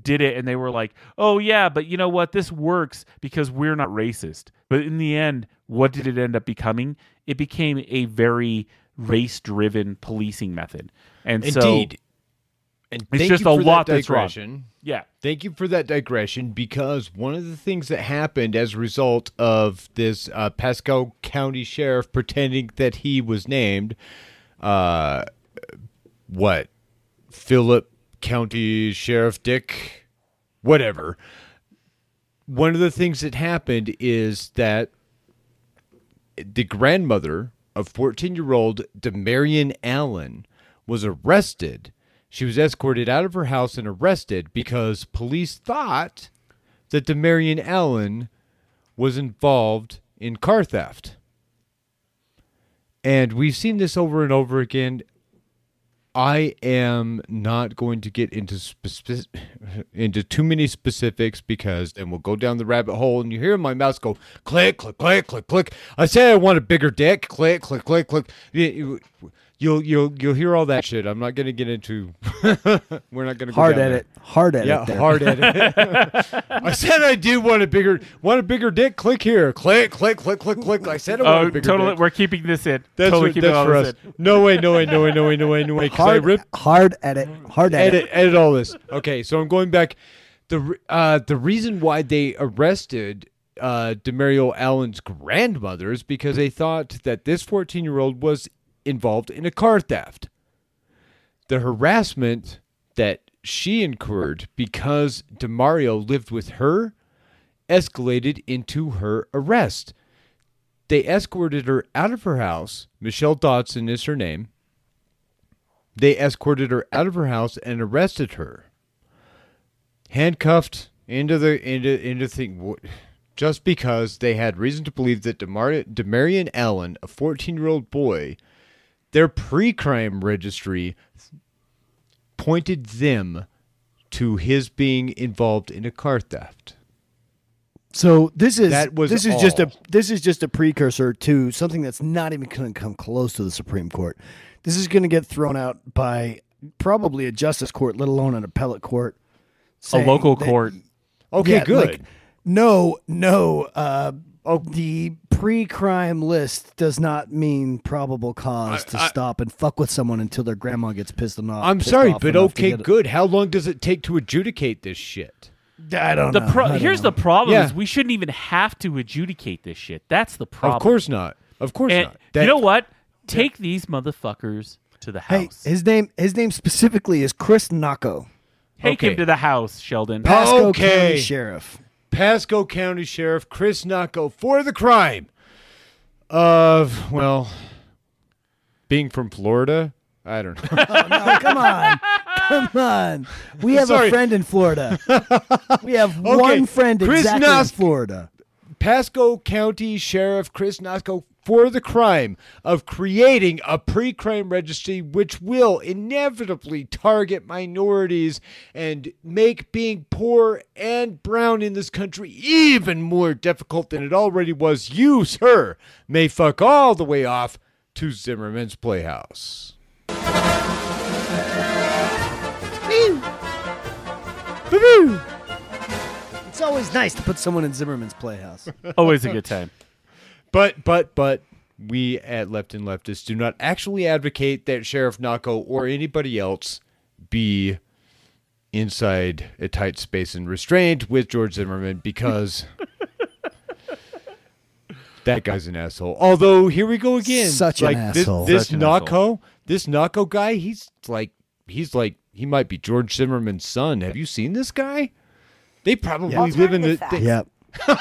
did it. And they were like oh yeah but you know what? This works because we're not racist. But in the end what did it end up becoming? It became a very race driven policing method. And Indeed. And it's just a for that lot that's wrong. digression. Yeah. Thank you for that digression because one of the things that happened as a result of this uh, Pasco County Sheriff pretending that he was named, uh, what, Philip County Sheriff Dick, whatever. One of the things that happened is that the grandmother of 14 year old Demarion Allen was arrested. She was escorted out of her house and arrested because police thought that Demarion Allen was involved in car theft. And we've seen this over and over again. I am not going to get into speci- into too many specifics because then we'll go down the rabbit hole and you hear my mouse go click click click click click. I say I want a bigger dick. Click click click click. You- you- You'll you'll you'll hear all that shit. I'm not going to get into. we're not going to Hard down edit. there. Hard edit Yeah, there. hard edit. I said I do want a bigger want a bigger dick. Click here. Click click click click click. I said I want oh a bigger totally dick. we're keeping this in That's, totally what, keeping that's all for us. in. No way, no way, no way, no way, no way, no way. 'cause I Hard, ripped hard edit. Hard edit. edit edit all this. Okay, so I'm going back. The uh, the reason why they arrested uh, Demario Allen's grandmother is because they thought that this 14 year old was involved in a car theft. The harassment that she incurred because Demario lived with her escalated into her arrest. They escorted her out of her house. Michelle Dodson is her name. They escorted her out of her house and arrested her. Handcuffed into the into into thing just because they had reason to believe that Demar- Demarion Allen, a 14-year-old boy, their pre-crime registry pointed them to his being involved in a car theft. So this is That was this is just a this is just a precursor to something that's not even going to come close to the Supreme Court. This is going to get thrown out by probably a justice court, let alone an appellate court. a local that- court Okay, Yeah, good. like, no, no. Uh, oh, the pre-crime list does not mean probable cause to stop and fuck with someone until their grandma gets pissed off. I'm pissed sorry, off but okay, good. How long does it take to adjudicate this shit? I don't the know. pro- I don't here's know. the problem Yeah. is we shouldn't even have to adjudicate this shit that's the problem Of course not. Of course and not. That- you know what take these motherfuckers to the Hey, house his name his name specifically is Chris Nocco, take okay. him to the house sheldon Pasco Okay. County Sheriff. Pasco County Sheriff Chris Nocco for the crime of well being from Florida. I don't know. Oh, no, come on, come on. We have Sorry. a friend in Florida. We have Okay, one friend Chris exactly in Nas- Florida. Pasco County Sheriff Chris Nacco for the crime of creating a pre-crime registry which will inevitably target minorities and make being poor and brown in this country even more difficult than it already was. You, sir, may fuck all the way off to Zimmerman's Playhouse. Boo! Boo! It's always nice to put someone in Zimmerman's Playhouse. always a good time But but but we at Left and Leftist do not actually advocate that Sheriff Nocco or anybody else be inside a tight space and restrained with George Zimmerman because that guy's an asshole. Although here we go again. Such an like asshole. This, this Nocco, asshole. this Nocco guy, he's like he's like he might be George Zimmerman's son. Have you seen this guy? They probably live in the. they- Yep. you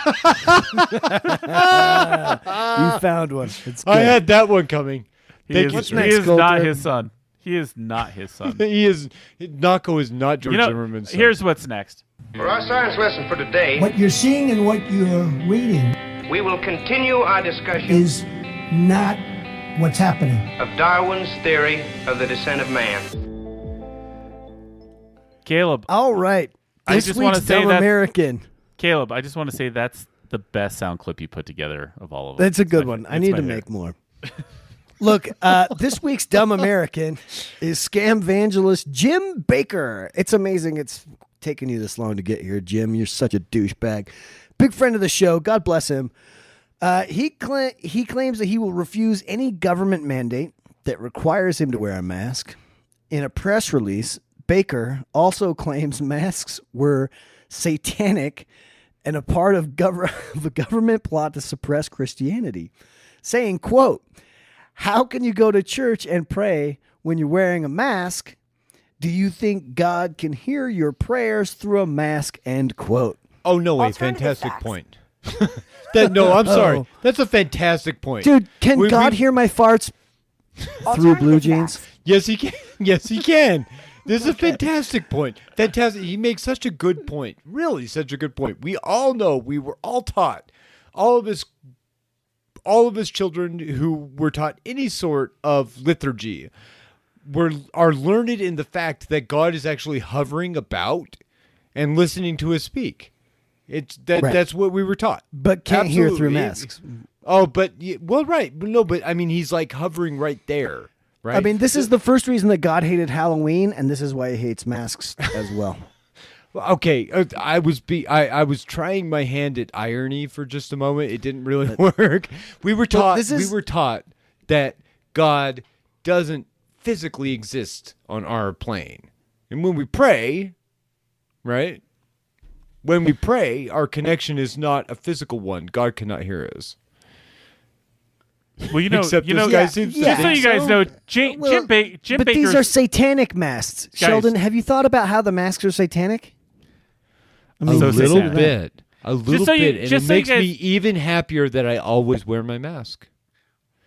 found one. It's good. I had that one coming. he Thank is, you, What's sir. he is not his son he is not his son he is Nocco is not George you know Zimmerman's son. here's what's next For our science lesson for today, What you're seeing and what you're reading we will continue our discussion is not what's happening. of Darwin's theory of the descent of man. Caleb. All right. I just week's want to say Dumb that American. Caleb, I just want to say that's the best sound clip you put together of all of them. That's a good my- one. I need to favorite. make more. Look, uh, this week's Dumb American is scam evangelist Jim Bakker. It's amazing it's taken you this long to get here, Jim. You're such a douchebag. Big friend of the show. God bless him. Uh, he cla- he claims that he will refuse any government mandate that requires him to wear a mask. In a press release, Bakker also claims masks were satanic and a part of, gov- of a government plot to suppress Christianity, saying, "quote How can you go to church and pray when you're wearing a mask? Do you think God can hear your prayers through a mask?" End quote. Oh no way! Fantastic point. that no, I'm sorry. Oh. That's a fantastic point, Dude, can We- God we- hear my farts through blue jeans? Yes, he can. Yes, he can. This is a fantastic point. Fantastic. He makes such a good point. Really, such a good point. We all know. We were all taught. All of us. All of us children who were taught any sort of liturgy were are learned in the fact that God is actually hovering about and listening to us speak. It's that Right. that's what we were taught. But can't hear through masks. Oh, but well, right, no, but I mean, he's like hovering right there, right? I mean, this is the first reason that God hated Halloween, and this is why he hates masks as well. Okay, uh, I was be I, I was trying my hand at irony for just a moment. It didn't really work. We were taught is- we were taught that God doesn't physically exist on our plane. And when we pray, right? When we pray, our connection is not a physical one. God cannot hear us. Well, you know, Except you this know, guy seems just so you guys so. know, Jim, Well, Jim, ba- Jim but Bakker's these are satanic masks. Sheldon, have you thought about how the masks are satanic? I a So little satanic. bit. A little so you- bit. And it so you makes me even happier that I always wear my mask.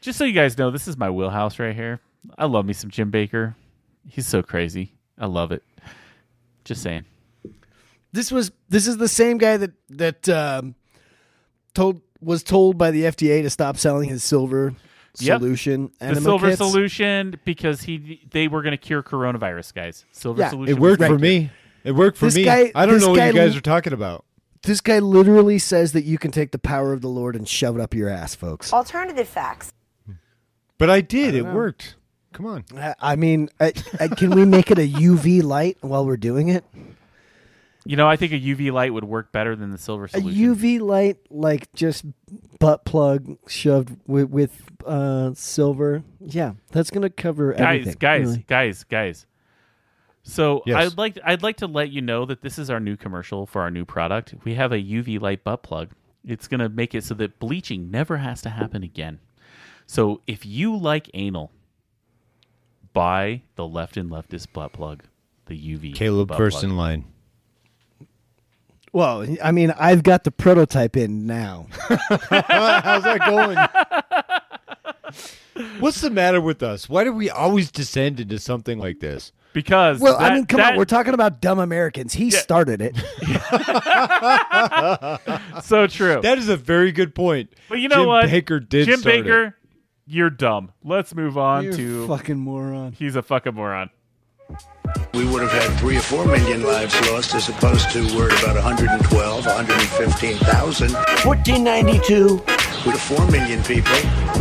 Just so you guys know, this is my wheelhouse right here. I love me some Jim Bakker. He's so crazy. I love it. Just saying. This was this is the same guy that that um, told was told by the FDA to stop selling his silver Yep. solution. the silver kits. solution because he they were going to cure coronavirus, guys. Silver Yeah, solution. It worked was for right. me. It worked for This me. guy- I don't know what you guys l- are talking about. This guy literally says that you can take the power of the Lord and shove it up your ass, folks. Alternative facts. But I did. I it know. worked. Come on. I, I mean, I, I, can we make it a UV light while we're doing it? You know, I think a UV light would work better than the silver A solution. UV light, like just butt plug shoved with, with uh, silver. Yeah, that's gonna cover guys, everything. guys, really. guys, guys. So Yes. I'd like I'd like to let you know that this is our new commercial for our new product. We have a UV light butt plug. It's going to make it so that bleaching never has to happen again. So if you like anal, buy the Left and Leftist butt plug, the UV. Caleb butt first plug. in line. Well, I mean, I've got the prototype in now. How's that going? What's the matter with us? Why do we always descend into something like this? because Well, I mean, come that- on, we're talking about dumb Americans. He started it. so true. That is a very good point. but you know Jim what? Bakker did Jim start it. Bakker, you're dumb. Let's move on You're to fucking moron. he's a fucking moron. We would have had three or four million lives lost as opposed to we're at about 112, 115,000. 1492. With a four million people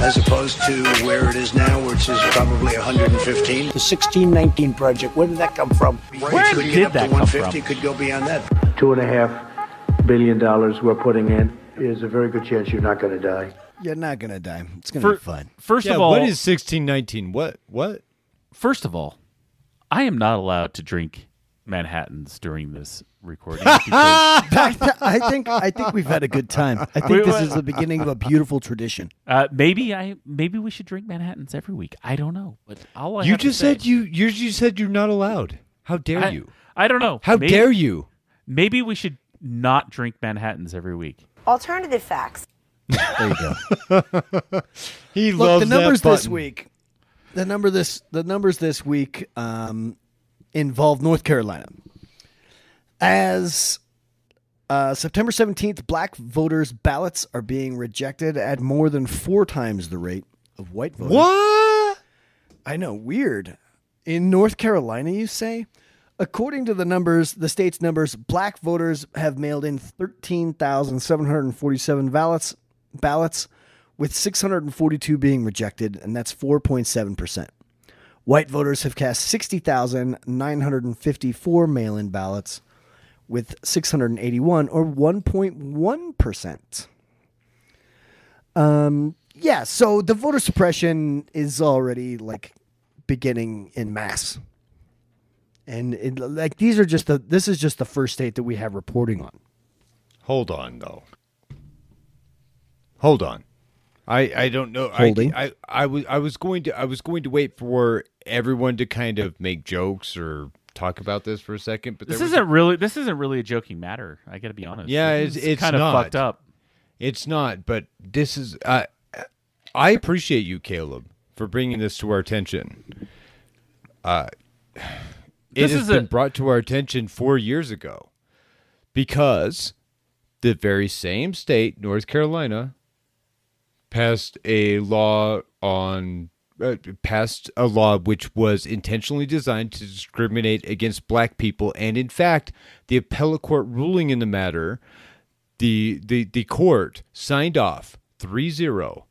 as opposed to where it is now, which is probably 115. The 1619 project. Where did that come from? Where could did get up that to come 150, from? could go beyond that. two and a half billion dollars we're putting in, there's a very good chance you're not going to die. You're not gonna die. It's gonna be fun. First Yeah, of all, what is 1619? What? What? First of all, I am not allowed to drink Manhattans during this recording. I think I think we've had a good time. I think Wait, this wait. is the beginning of a beautiful tradition. uh, maybe I maybe we should drink Manhattans every week. I don't know, but all I you have to just say- said you, you you said you're not allowed. How dare I, you? I don't know. How Maybe- dare you? Maybe we should not drink Manhattans every week. Alternative facts. There you go. He Look, loves the numbers that this button. week. The number this the numbers this week um, involve North Carolina. As uh, September seventeenth, black voters' ballots are being rejected at more than four times the rate of white voters. What? I know, weird. In North Carolina, you say? According to the numbers, the state's numbers, black voters have mailed in 13,747 ballots, ballots, with 642 being rejected, and that's 4.7%. White voters have cast 60,954 mail in ballots, with 681, or 1.1%. Um, yeah, so the voter suppression is already like beginning in mass. And it, like these are just the this is just the first state that we have reporting on. Hold on, though. Hold on. I I don't know. Holding. I, I I was I was going to I was going to wait for everyone to kind of make jokes or talk about this for a second, but This isn't really this isn't really a joking matter. I got to be honest. Yeah, This it's it's kind of fucked up. It's not, but this is. Uh, I appreciate you, Caleb, for bringing this to our attention. Uh, it This has is been a- brought to our attention four years ago because the very same state, North Carolina, passed a law on uh, passed a law which was intentionally designed to discriminate against black people and in fact the appellate court ruling in the matter the the the court signed off 3-0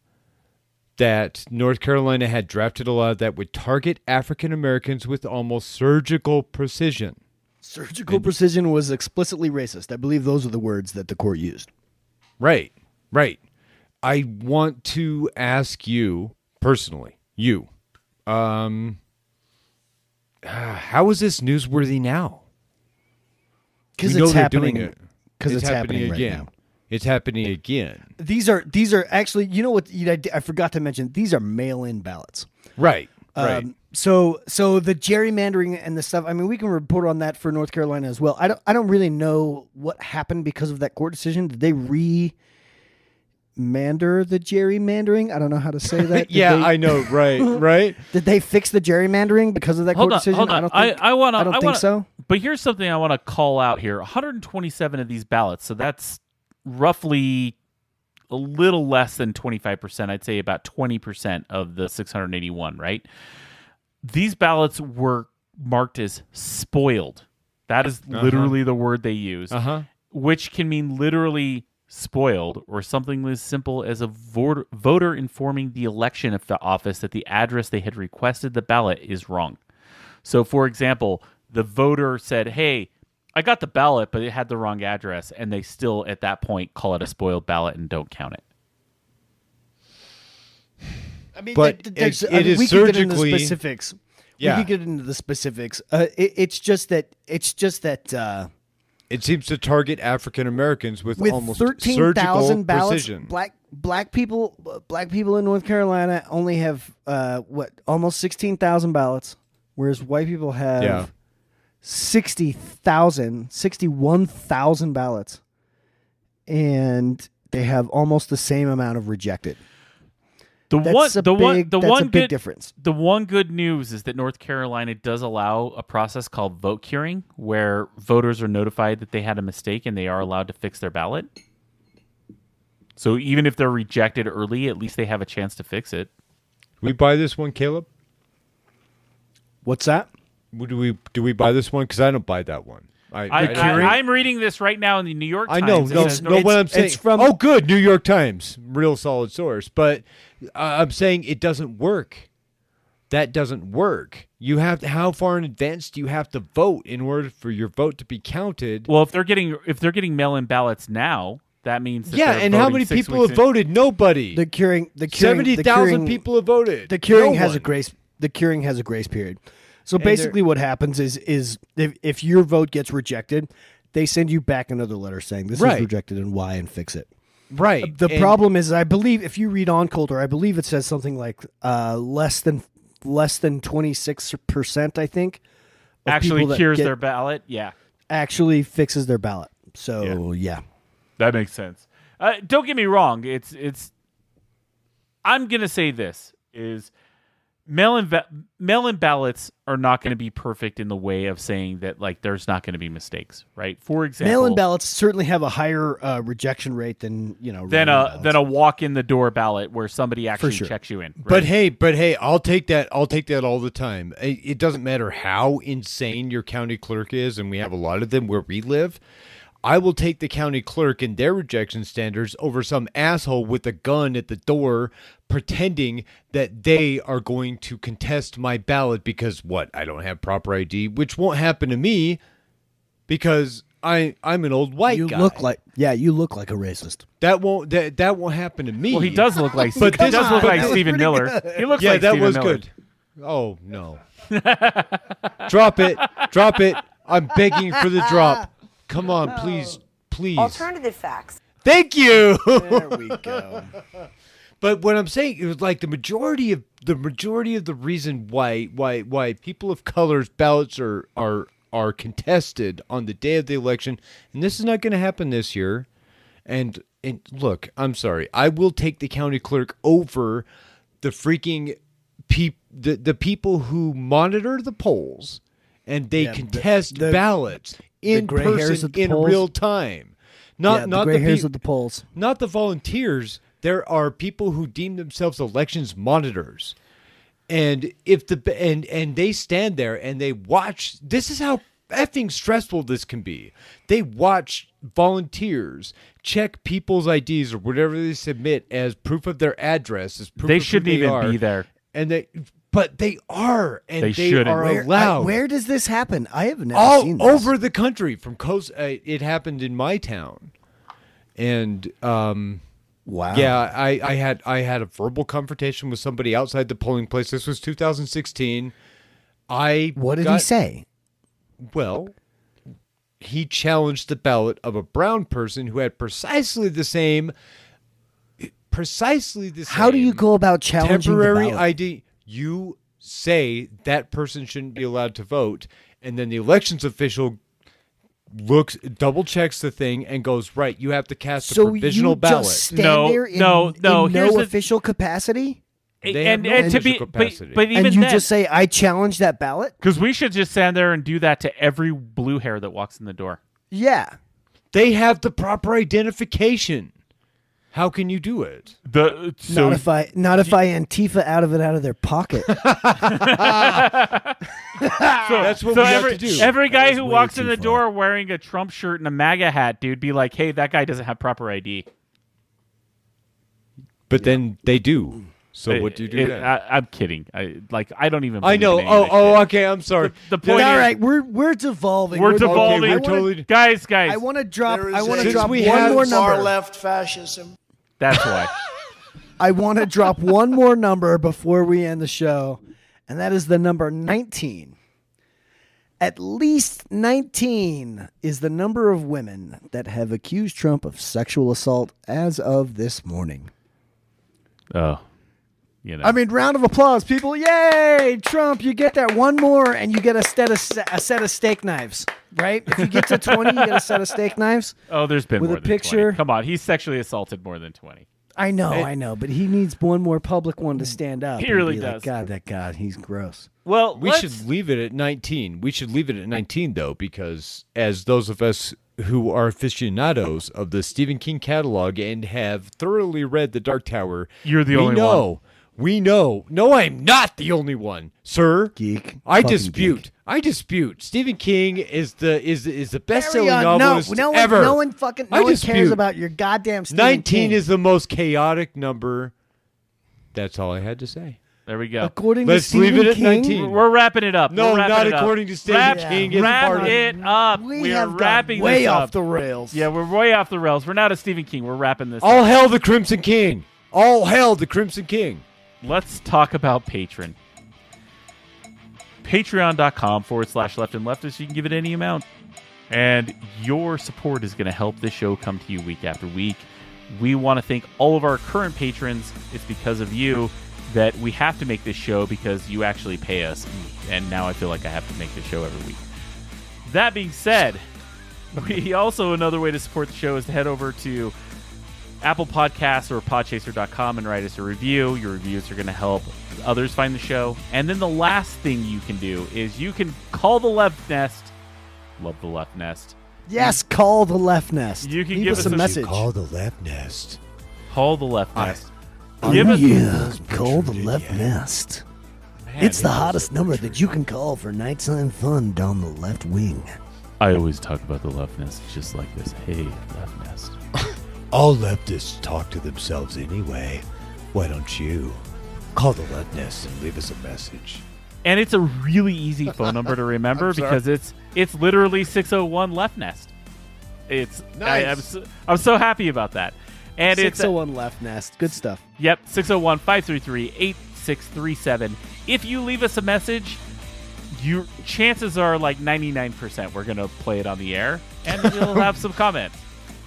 that North Carolina had drafted a law that would target African Americans with almost surgical precision. Surgical precision was explicitly racist. I believe those are the words that the court used. Right, right. I want to ask you personally, you, um, uh, how is this newsworthy now? Because it's happening- doing it. 'cause it's happening right again. now. It's happening again. These are these are actually you know what you- I, I forgot to mention these are mail-in ballots. Right, right. Um, so so the gerrymandering and the stuff. I mean, we can report on that for North Carolina as well. I don't I don't really know what happened because of that court decision. Did they re mander the gerrymandering? I don't know how to say that. Yeah, they- I know. Right, right. Did they fix the gerrymandering because of that Hold court on, decision? hold on. I don't I, think, I want to. I don't think wanna, so. But here's something I want to call out here: 127 of these ballots. So that's roughly a little less than 25 percent. I'd say about 20 percent of the 681. Right? These ballots were marked as spoiled. That is Uh-huh. literally the word they use, Uh-huh. which can mean literally spoiled or something as simple as a voter, voter informing the election of the office that the address they had requested the ballot is wrong. So, for example, the voter said, Hey, I got the ballot, but it had the wrong address. And they still, at that point, call it a spoiled ballot and don't count it. I mean, But th- there's- it- I it mean, is we could get into the surgically- specifics. Yeah. We could get into the specifics. Uh, it, it's just that it's just that uh, It seems to target African Americans with, with almost thirteen surgical ballots, precision. black black people black people in North Carolina only have uh, what almost sixteen thousand ballots, whereas white people have Yeah. 60,000, 61,000 ballots, and they have almost the same amount of rejected. The That's one, a the one, big- the that's a one big good difference. The one good news is that North Carolina does allow a process called vote curing, where voters are notified that they had a mistake and they are allowed to fix their ballot. So even if they're rejected early, at least they have a chance to fix it. we buy this one, Caleb? What's that? Do we do we buy this one? Because I don't buy that one. I, I, I, am reading this right now in the New York Times. I know, no, says no. What I'm saying, it's from- oh, good, New York Times, real solid source. But uh, I'm saying it doesn't work. That doesn't work. You have to, how far in advance do you have to vote in order for your vote to be counted? Well, if they're getting if they're getting mail-in ballots now, that means that yeah, and how many people have in- voted? Nobody. The curing, the curing, Seventy the thousand curing- people have voted. The curing No has a grace. The curing has a grace period. So basically, what happens is is if, if your vote gets rejected, they send you back another letter saying this Right. is rejected and why and fix it. Right. The and- problem is, I believe if you read on Coulter, I believe it says something like uh, less than less than twenty six percent. I think actually cures get- their ballot. Yeah, actually fixes their ballot. So yeah. That makes sense. Uh, don't get me wrong. It's it's. I'm gonna say this is mail-in va- mail-in ballots are not going to be perfect in the way of saying that like there's not going to be mistakes, right? For example, Mail-in ballots certainly have a higher uh, rejection rate than you know than a than a walk in the door ballot where somebody actually sure. checks you in. But hey, but hey, I'll take that. I'll take that all the time. It it doesn't matter how insane your county clerk is, and we have a lot of them where we live. I will take the county clerk and their rejection standards over some asshole with a gun at the door pretending that they are going to contest my ballot because what? I don't have proper ID, which won't happen to me because I I'm an old white You guy. look like yeah, you look like a racist. that won't that that won't happen to me. Well, he does look like But he this does is- look like Stephen Miller. good. He looks yeah, like that Stephen was Miller. good. Oh no! drop it, drop it! I'm begging for the drop. Come on, please, please. Alternative facts. Thank you. There we go. But what I'm saying is like the majority of the majority of the reason why why why people of color's ballots are are are contested on the day of the election, and this is not going to happen this year. And and look, I'm sorry, I will take the county clerk over the freaking peop the the people who monitor the polls and they Yeah, the- contest the- ballots in gray hairs person the in polls. real time. Not Yeah, the not gray hairs peop- at the polls. not the volunteers. There are people who deem themselves elections monitors, and if the and and they stand there and they watch. This is how effing stressful this can be. They watch volunteers check people's IDs or whatever they submit as proof of their address. As proof They of shouldn't even are, be there. and they. But they are, and They they, shouldn't. are Where, I- allowed where does this happen? I have never all seen this. over the country from coast. Uh, it happened in my town, and um, Wow. yeah, I, I had I had a verbal confrontation with somebody outside the polling place. This was 2016. I What did he say? Well, he challenged the ballot of a brown person who had precisely the same, precisely the same. How do you go about challenging temporary ballot? ID? You say that person shouldn't be allowed to vote, and then the elections official looks double checks the thing and goes right. You have to cast a So provisional you ballot. just stand No, there in, no, no, in no the- official capacity, They have and, no and to be, official but, but even and you then, just say, "I challenge that ballot." because we should just stand there and do that to every blue hair that walks in the door. Yeah, they have the proper identification. How can you do it? The so not if I not if I Antifa out of it out of their pocket. so, That's what so we have every, to do. every guy who walks in the far. door wearing a Trump shirt and a MAGA hat, dude, be like, "Hey, that guy doesn't have proper ID." But then they do. So what do you do It- then? I, I'm kidding. I like. I don't even. I know. Oh, oh, shit. okay. I'm sorry. The point All is, right, we're we're devolving. we're devolving. devolving. we're I wanna- totally- guys, guys. I want to drop. There I want to drop we one have more far number. left fascism. That's why. I want to drop one more number before we end the show, and that is the number 19. At least 19 is the number of women that have accused Trump of sexual assault as of this morning. oh, you know. I mean, round of applause, people. Yay! Trump, you get that one more, and you get a set of, a set of steak knives, right? If you get to 20, you get a set of steak knives. oh, there's been with more a than picture. 20. Come on, he's sexually assaulted more than twenty. I know, I know, but he needs one more public one to stand up. He really be like, does. God, that God, he's gross. Well, we let's- should leave it at 19. We should leave it at 19 though, because as those of us who are aficionados of the Stephen King catalog and have thoroughly read The Dark Tower, You're the we only know, We know. No, I'm not the only one, sir. Geek. I Fucking dispute. geek. I dispute. Stephen King is the is is the best Carry selling on. novelist no, no one, ever. no one fucking, no I one cares dispute. about your goddamn Stephen 19 King. is the most chaotic number. That's all I had to say. There we go. According Let's to Stephen leave it at King, 19. We're wrapping it up. No, We're wrapping not it up. according to Stephen Wrap, King. It's Wrap part of- it up. We We, have are gone wrapping way this off up. the rails. Yeah, we're way off the rails. We're not a Stephen King. We're wrapping this. All up. hail the Crimson King. All hail the Crimson King. Let's talk about Patreon. Patreon.com forward slash left and leftist. You can give it any amount. And your support is going to help this show come to you week after week. We want to thank all of our current patrons. It's because of you that we have to make this show because you actually pay us. And now I feel like I have to make this show every week. That being said, we also another way to support the show is to head over to Apple Podcasts or podchaser.com and write us a review. Your reviews are going to help others find the show. And then the last thing you can do is you can call the left nest. Love the left nest. Yes, call the left nest. You can Leave give us us a a- message. Call the left nest. Call the left nest. Oh, Give us yeah, call the left nest. Man, it's the it hottest number that you can call for nighttime fun down the left wing. I always talk about the left nest just like this. Hey, left nest. All leftists talk to themselves anyway. Why don't you call the left nest and leave us a message? And it's a really easy phone number to remember because it's it's literally 601 left nest. It's I, am Nice. so, I'm so happy about that. And it's 601 left nest. Good stuff. Yep, 601 533 8637. If you leave us a message, your chances are like 99% we're going to play it on the air and you'll have some comments.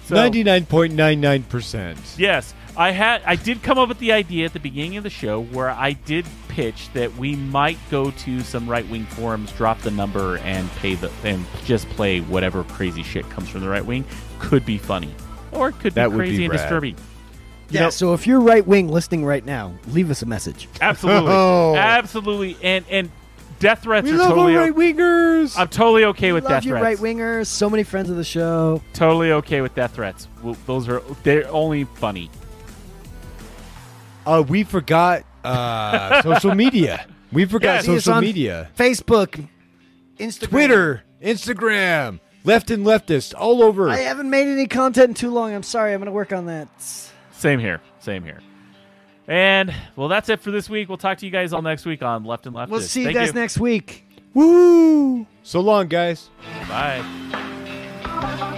So, 99.99%. Yes, I had I did come up with the idea at the beginning of the show where I did pitch that we might go to some right wing forums, drop the number, and pay the and just play whatever crazy shit comes from the right wing. Could be funny, or it could That be would be crazy and rad. disturbing. Yeah, so if you're right wing listening right now, leave us a message. Absolutely, Oh. absolutely, and and death threats We are love totally right-wingers. I'm totally okay with Love death you, threats. right wingers. So many friends of the show. Totally okay with death threats. Well, those are they're only funny. Uh, we forgot uh, social media. We forgot See us social on media. Facebook, Instagram. Twitter, Instagram, left and leftist, all over. I haven't made any content in too long. I'm sorry. I'm going to work on that. Same here. Same here. And well, that's it for this week. We'll talk to you guys all next week on Left and Left. We'll see you Thank guys you. next week. Woo! So long, guys. Bye.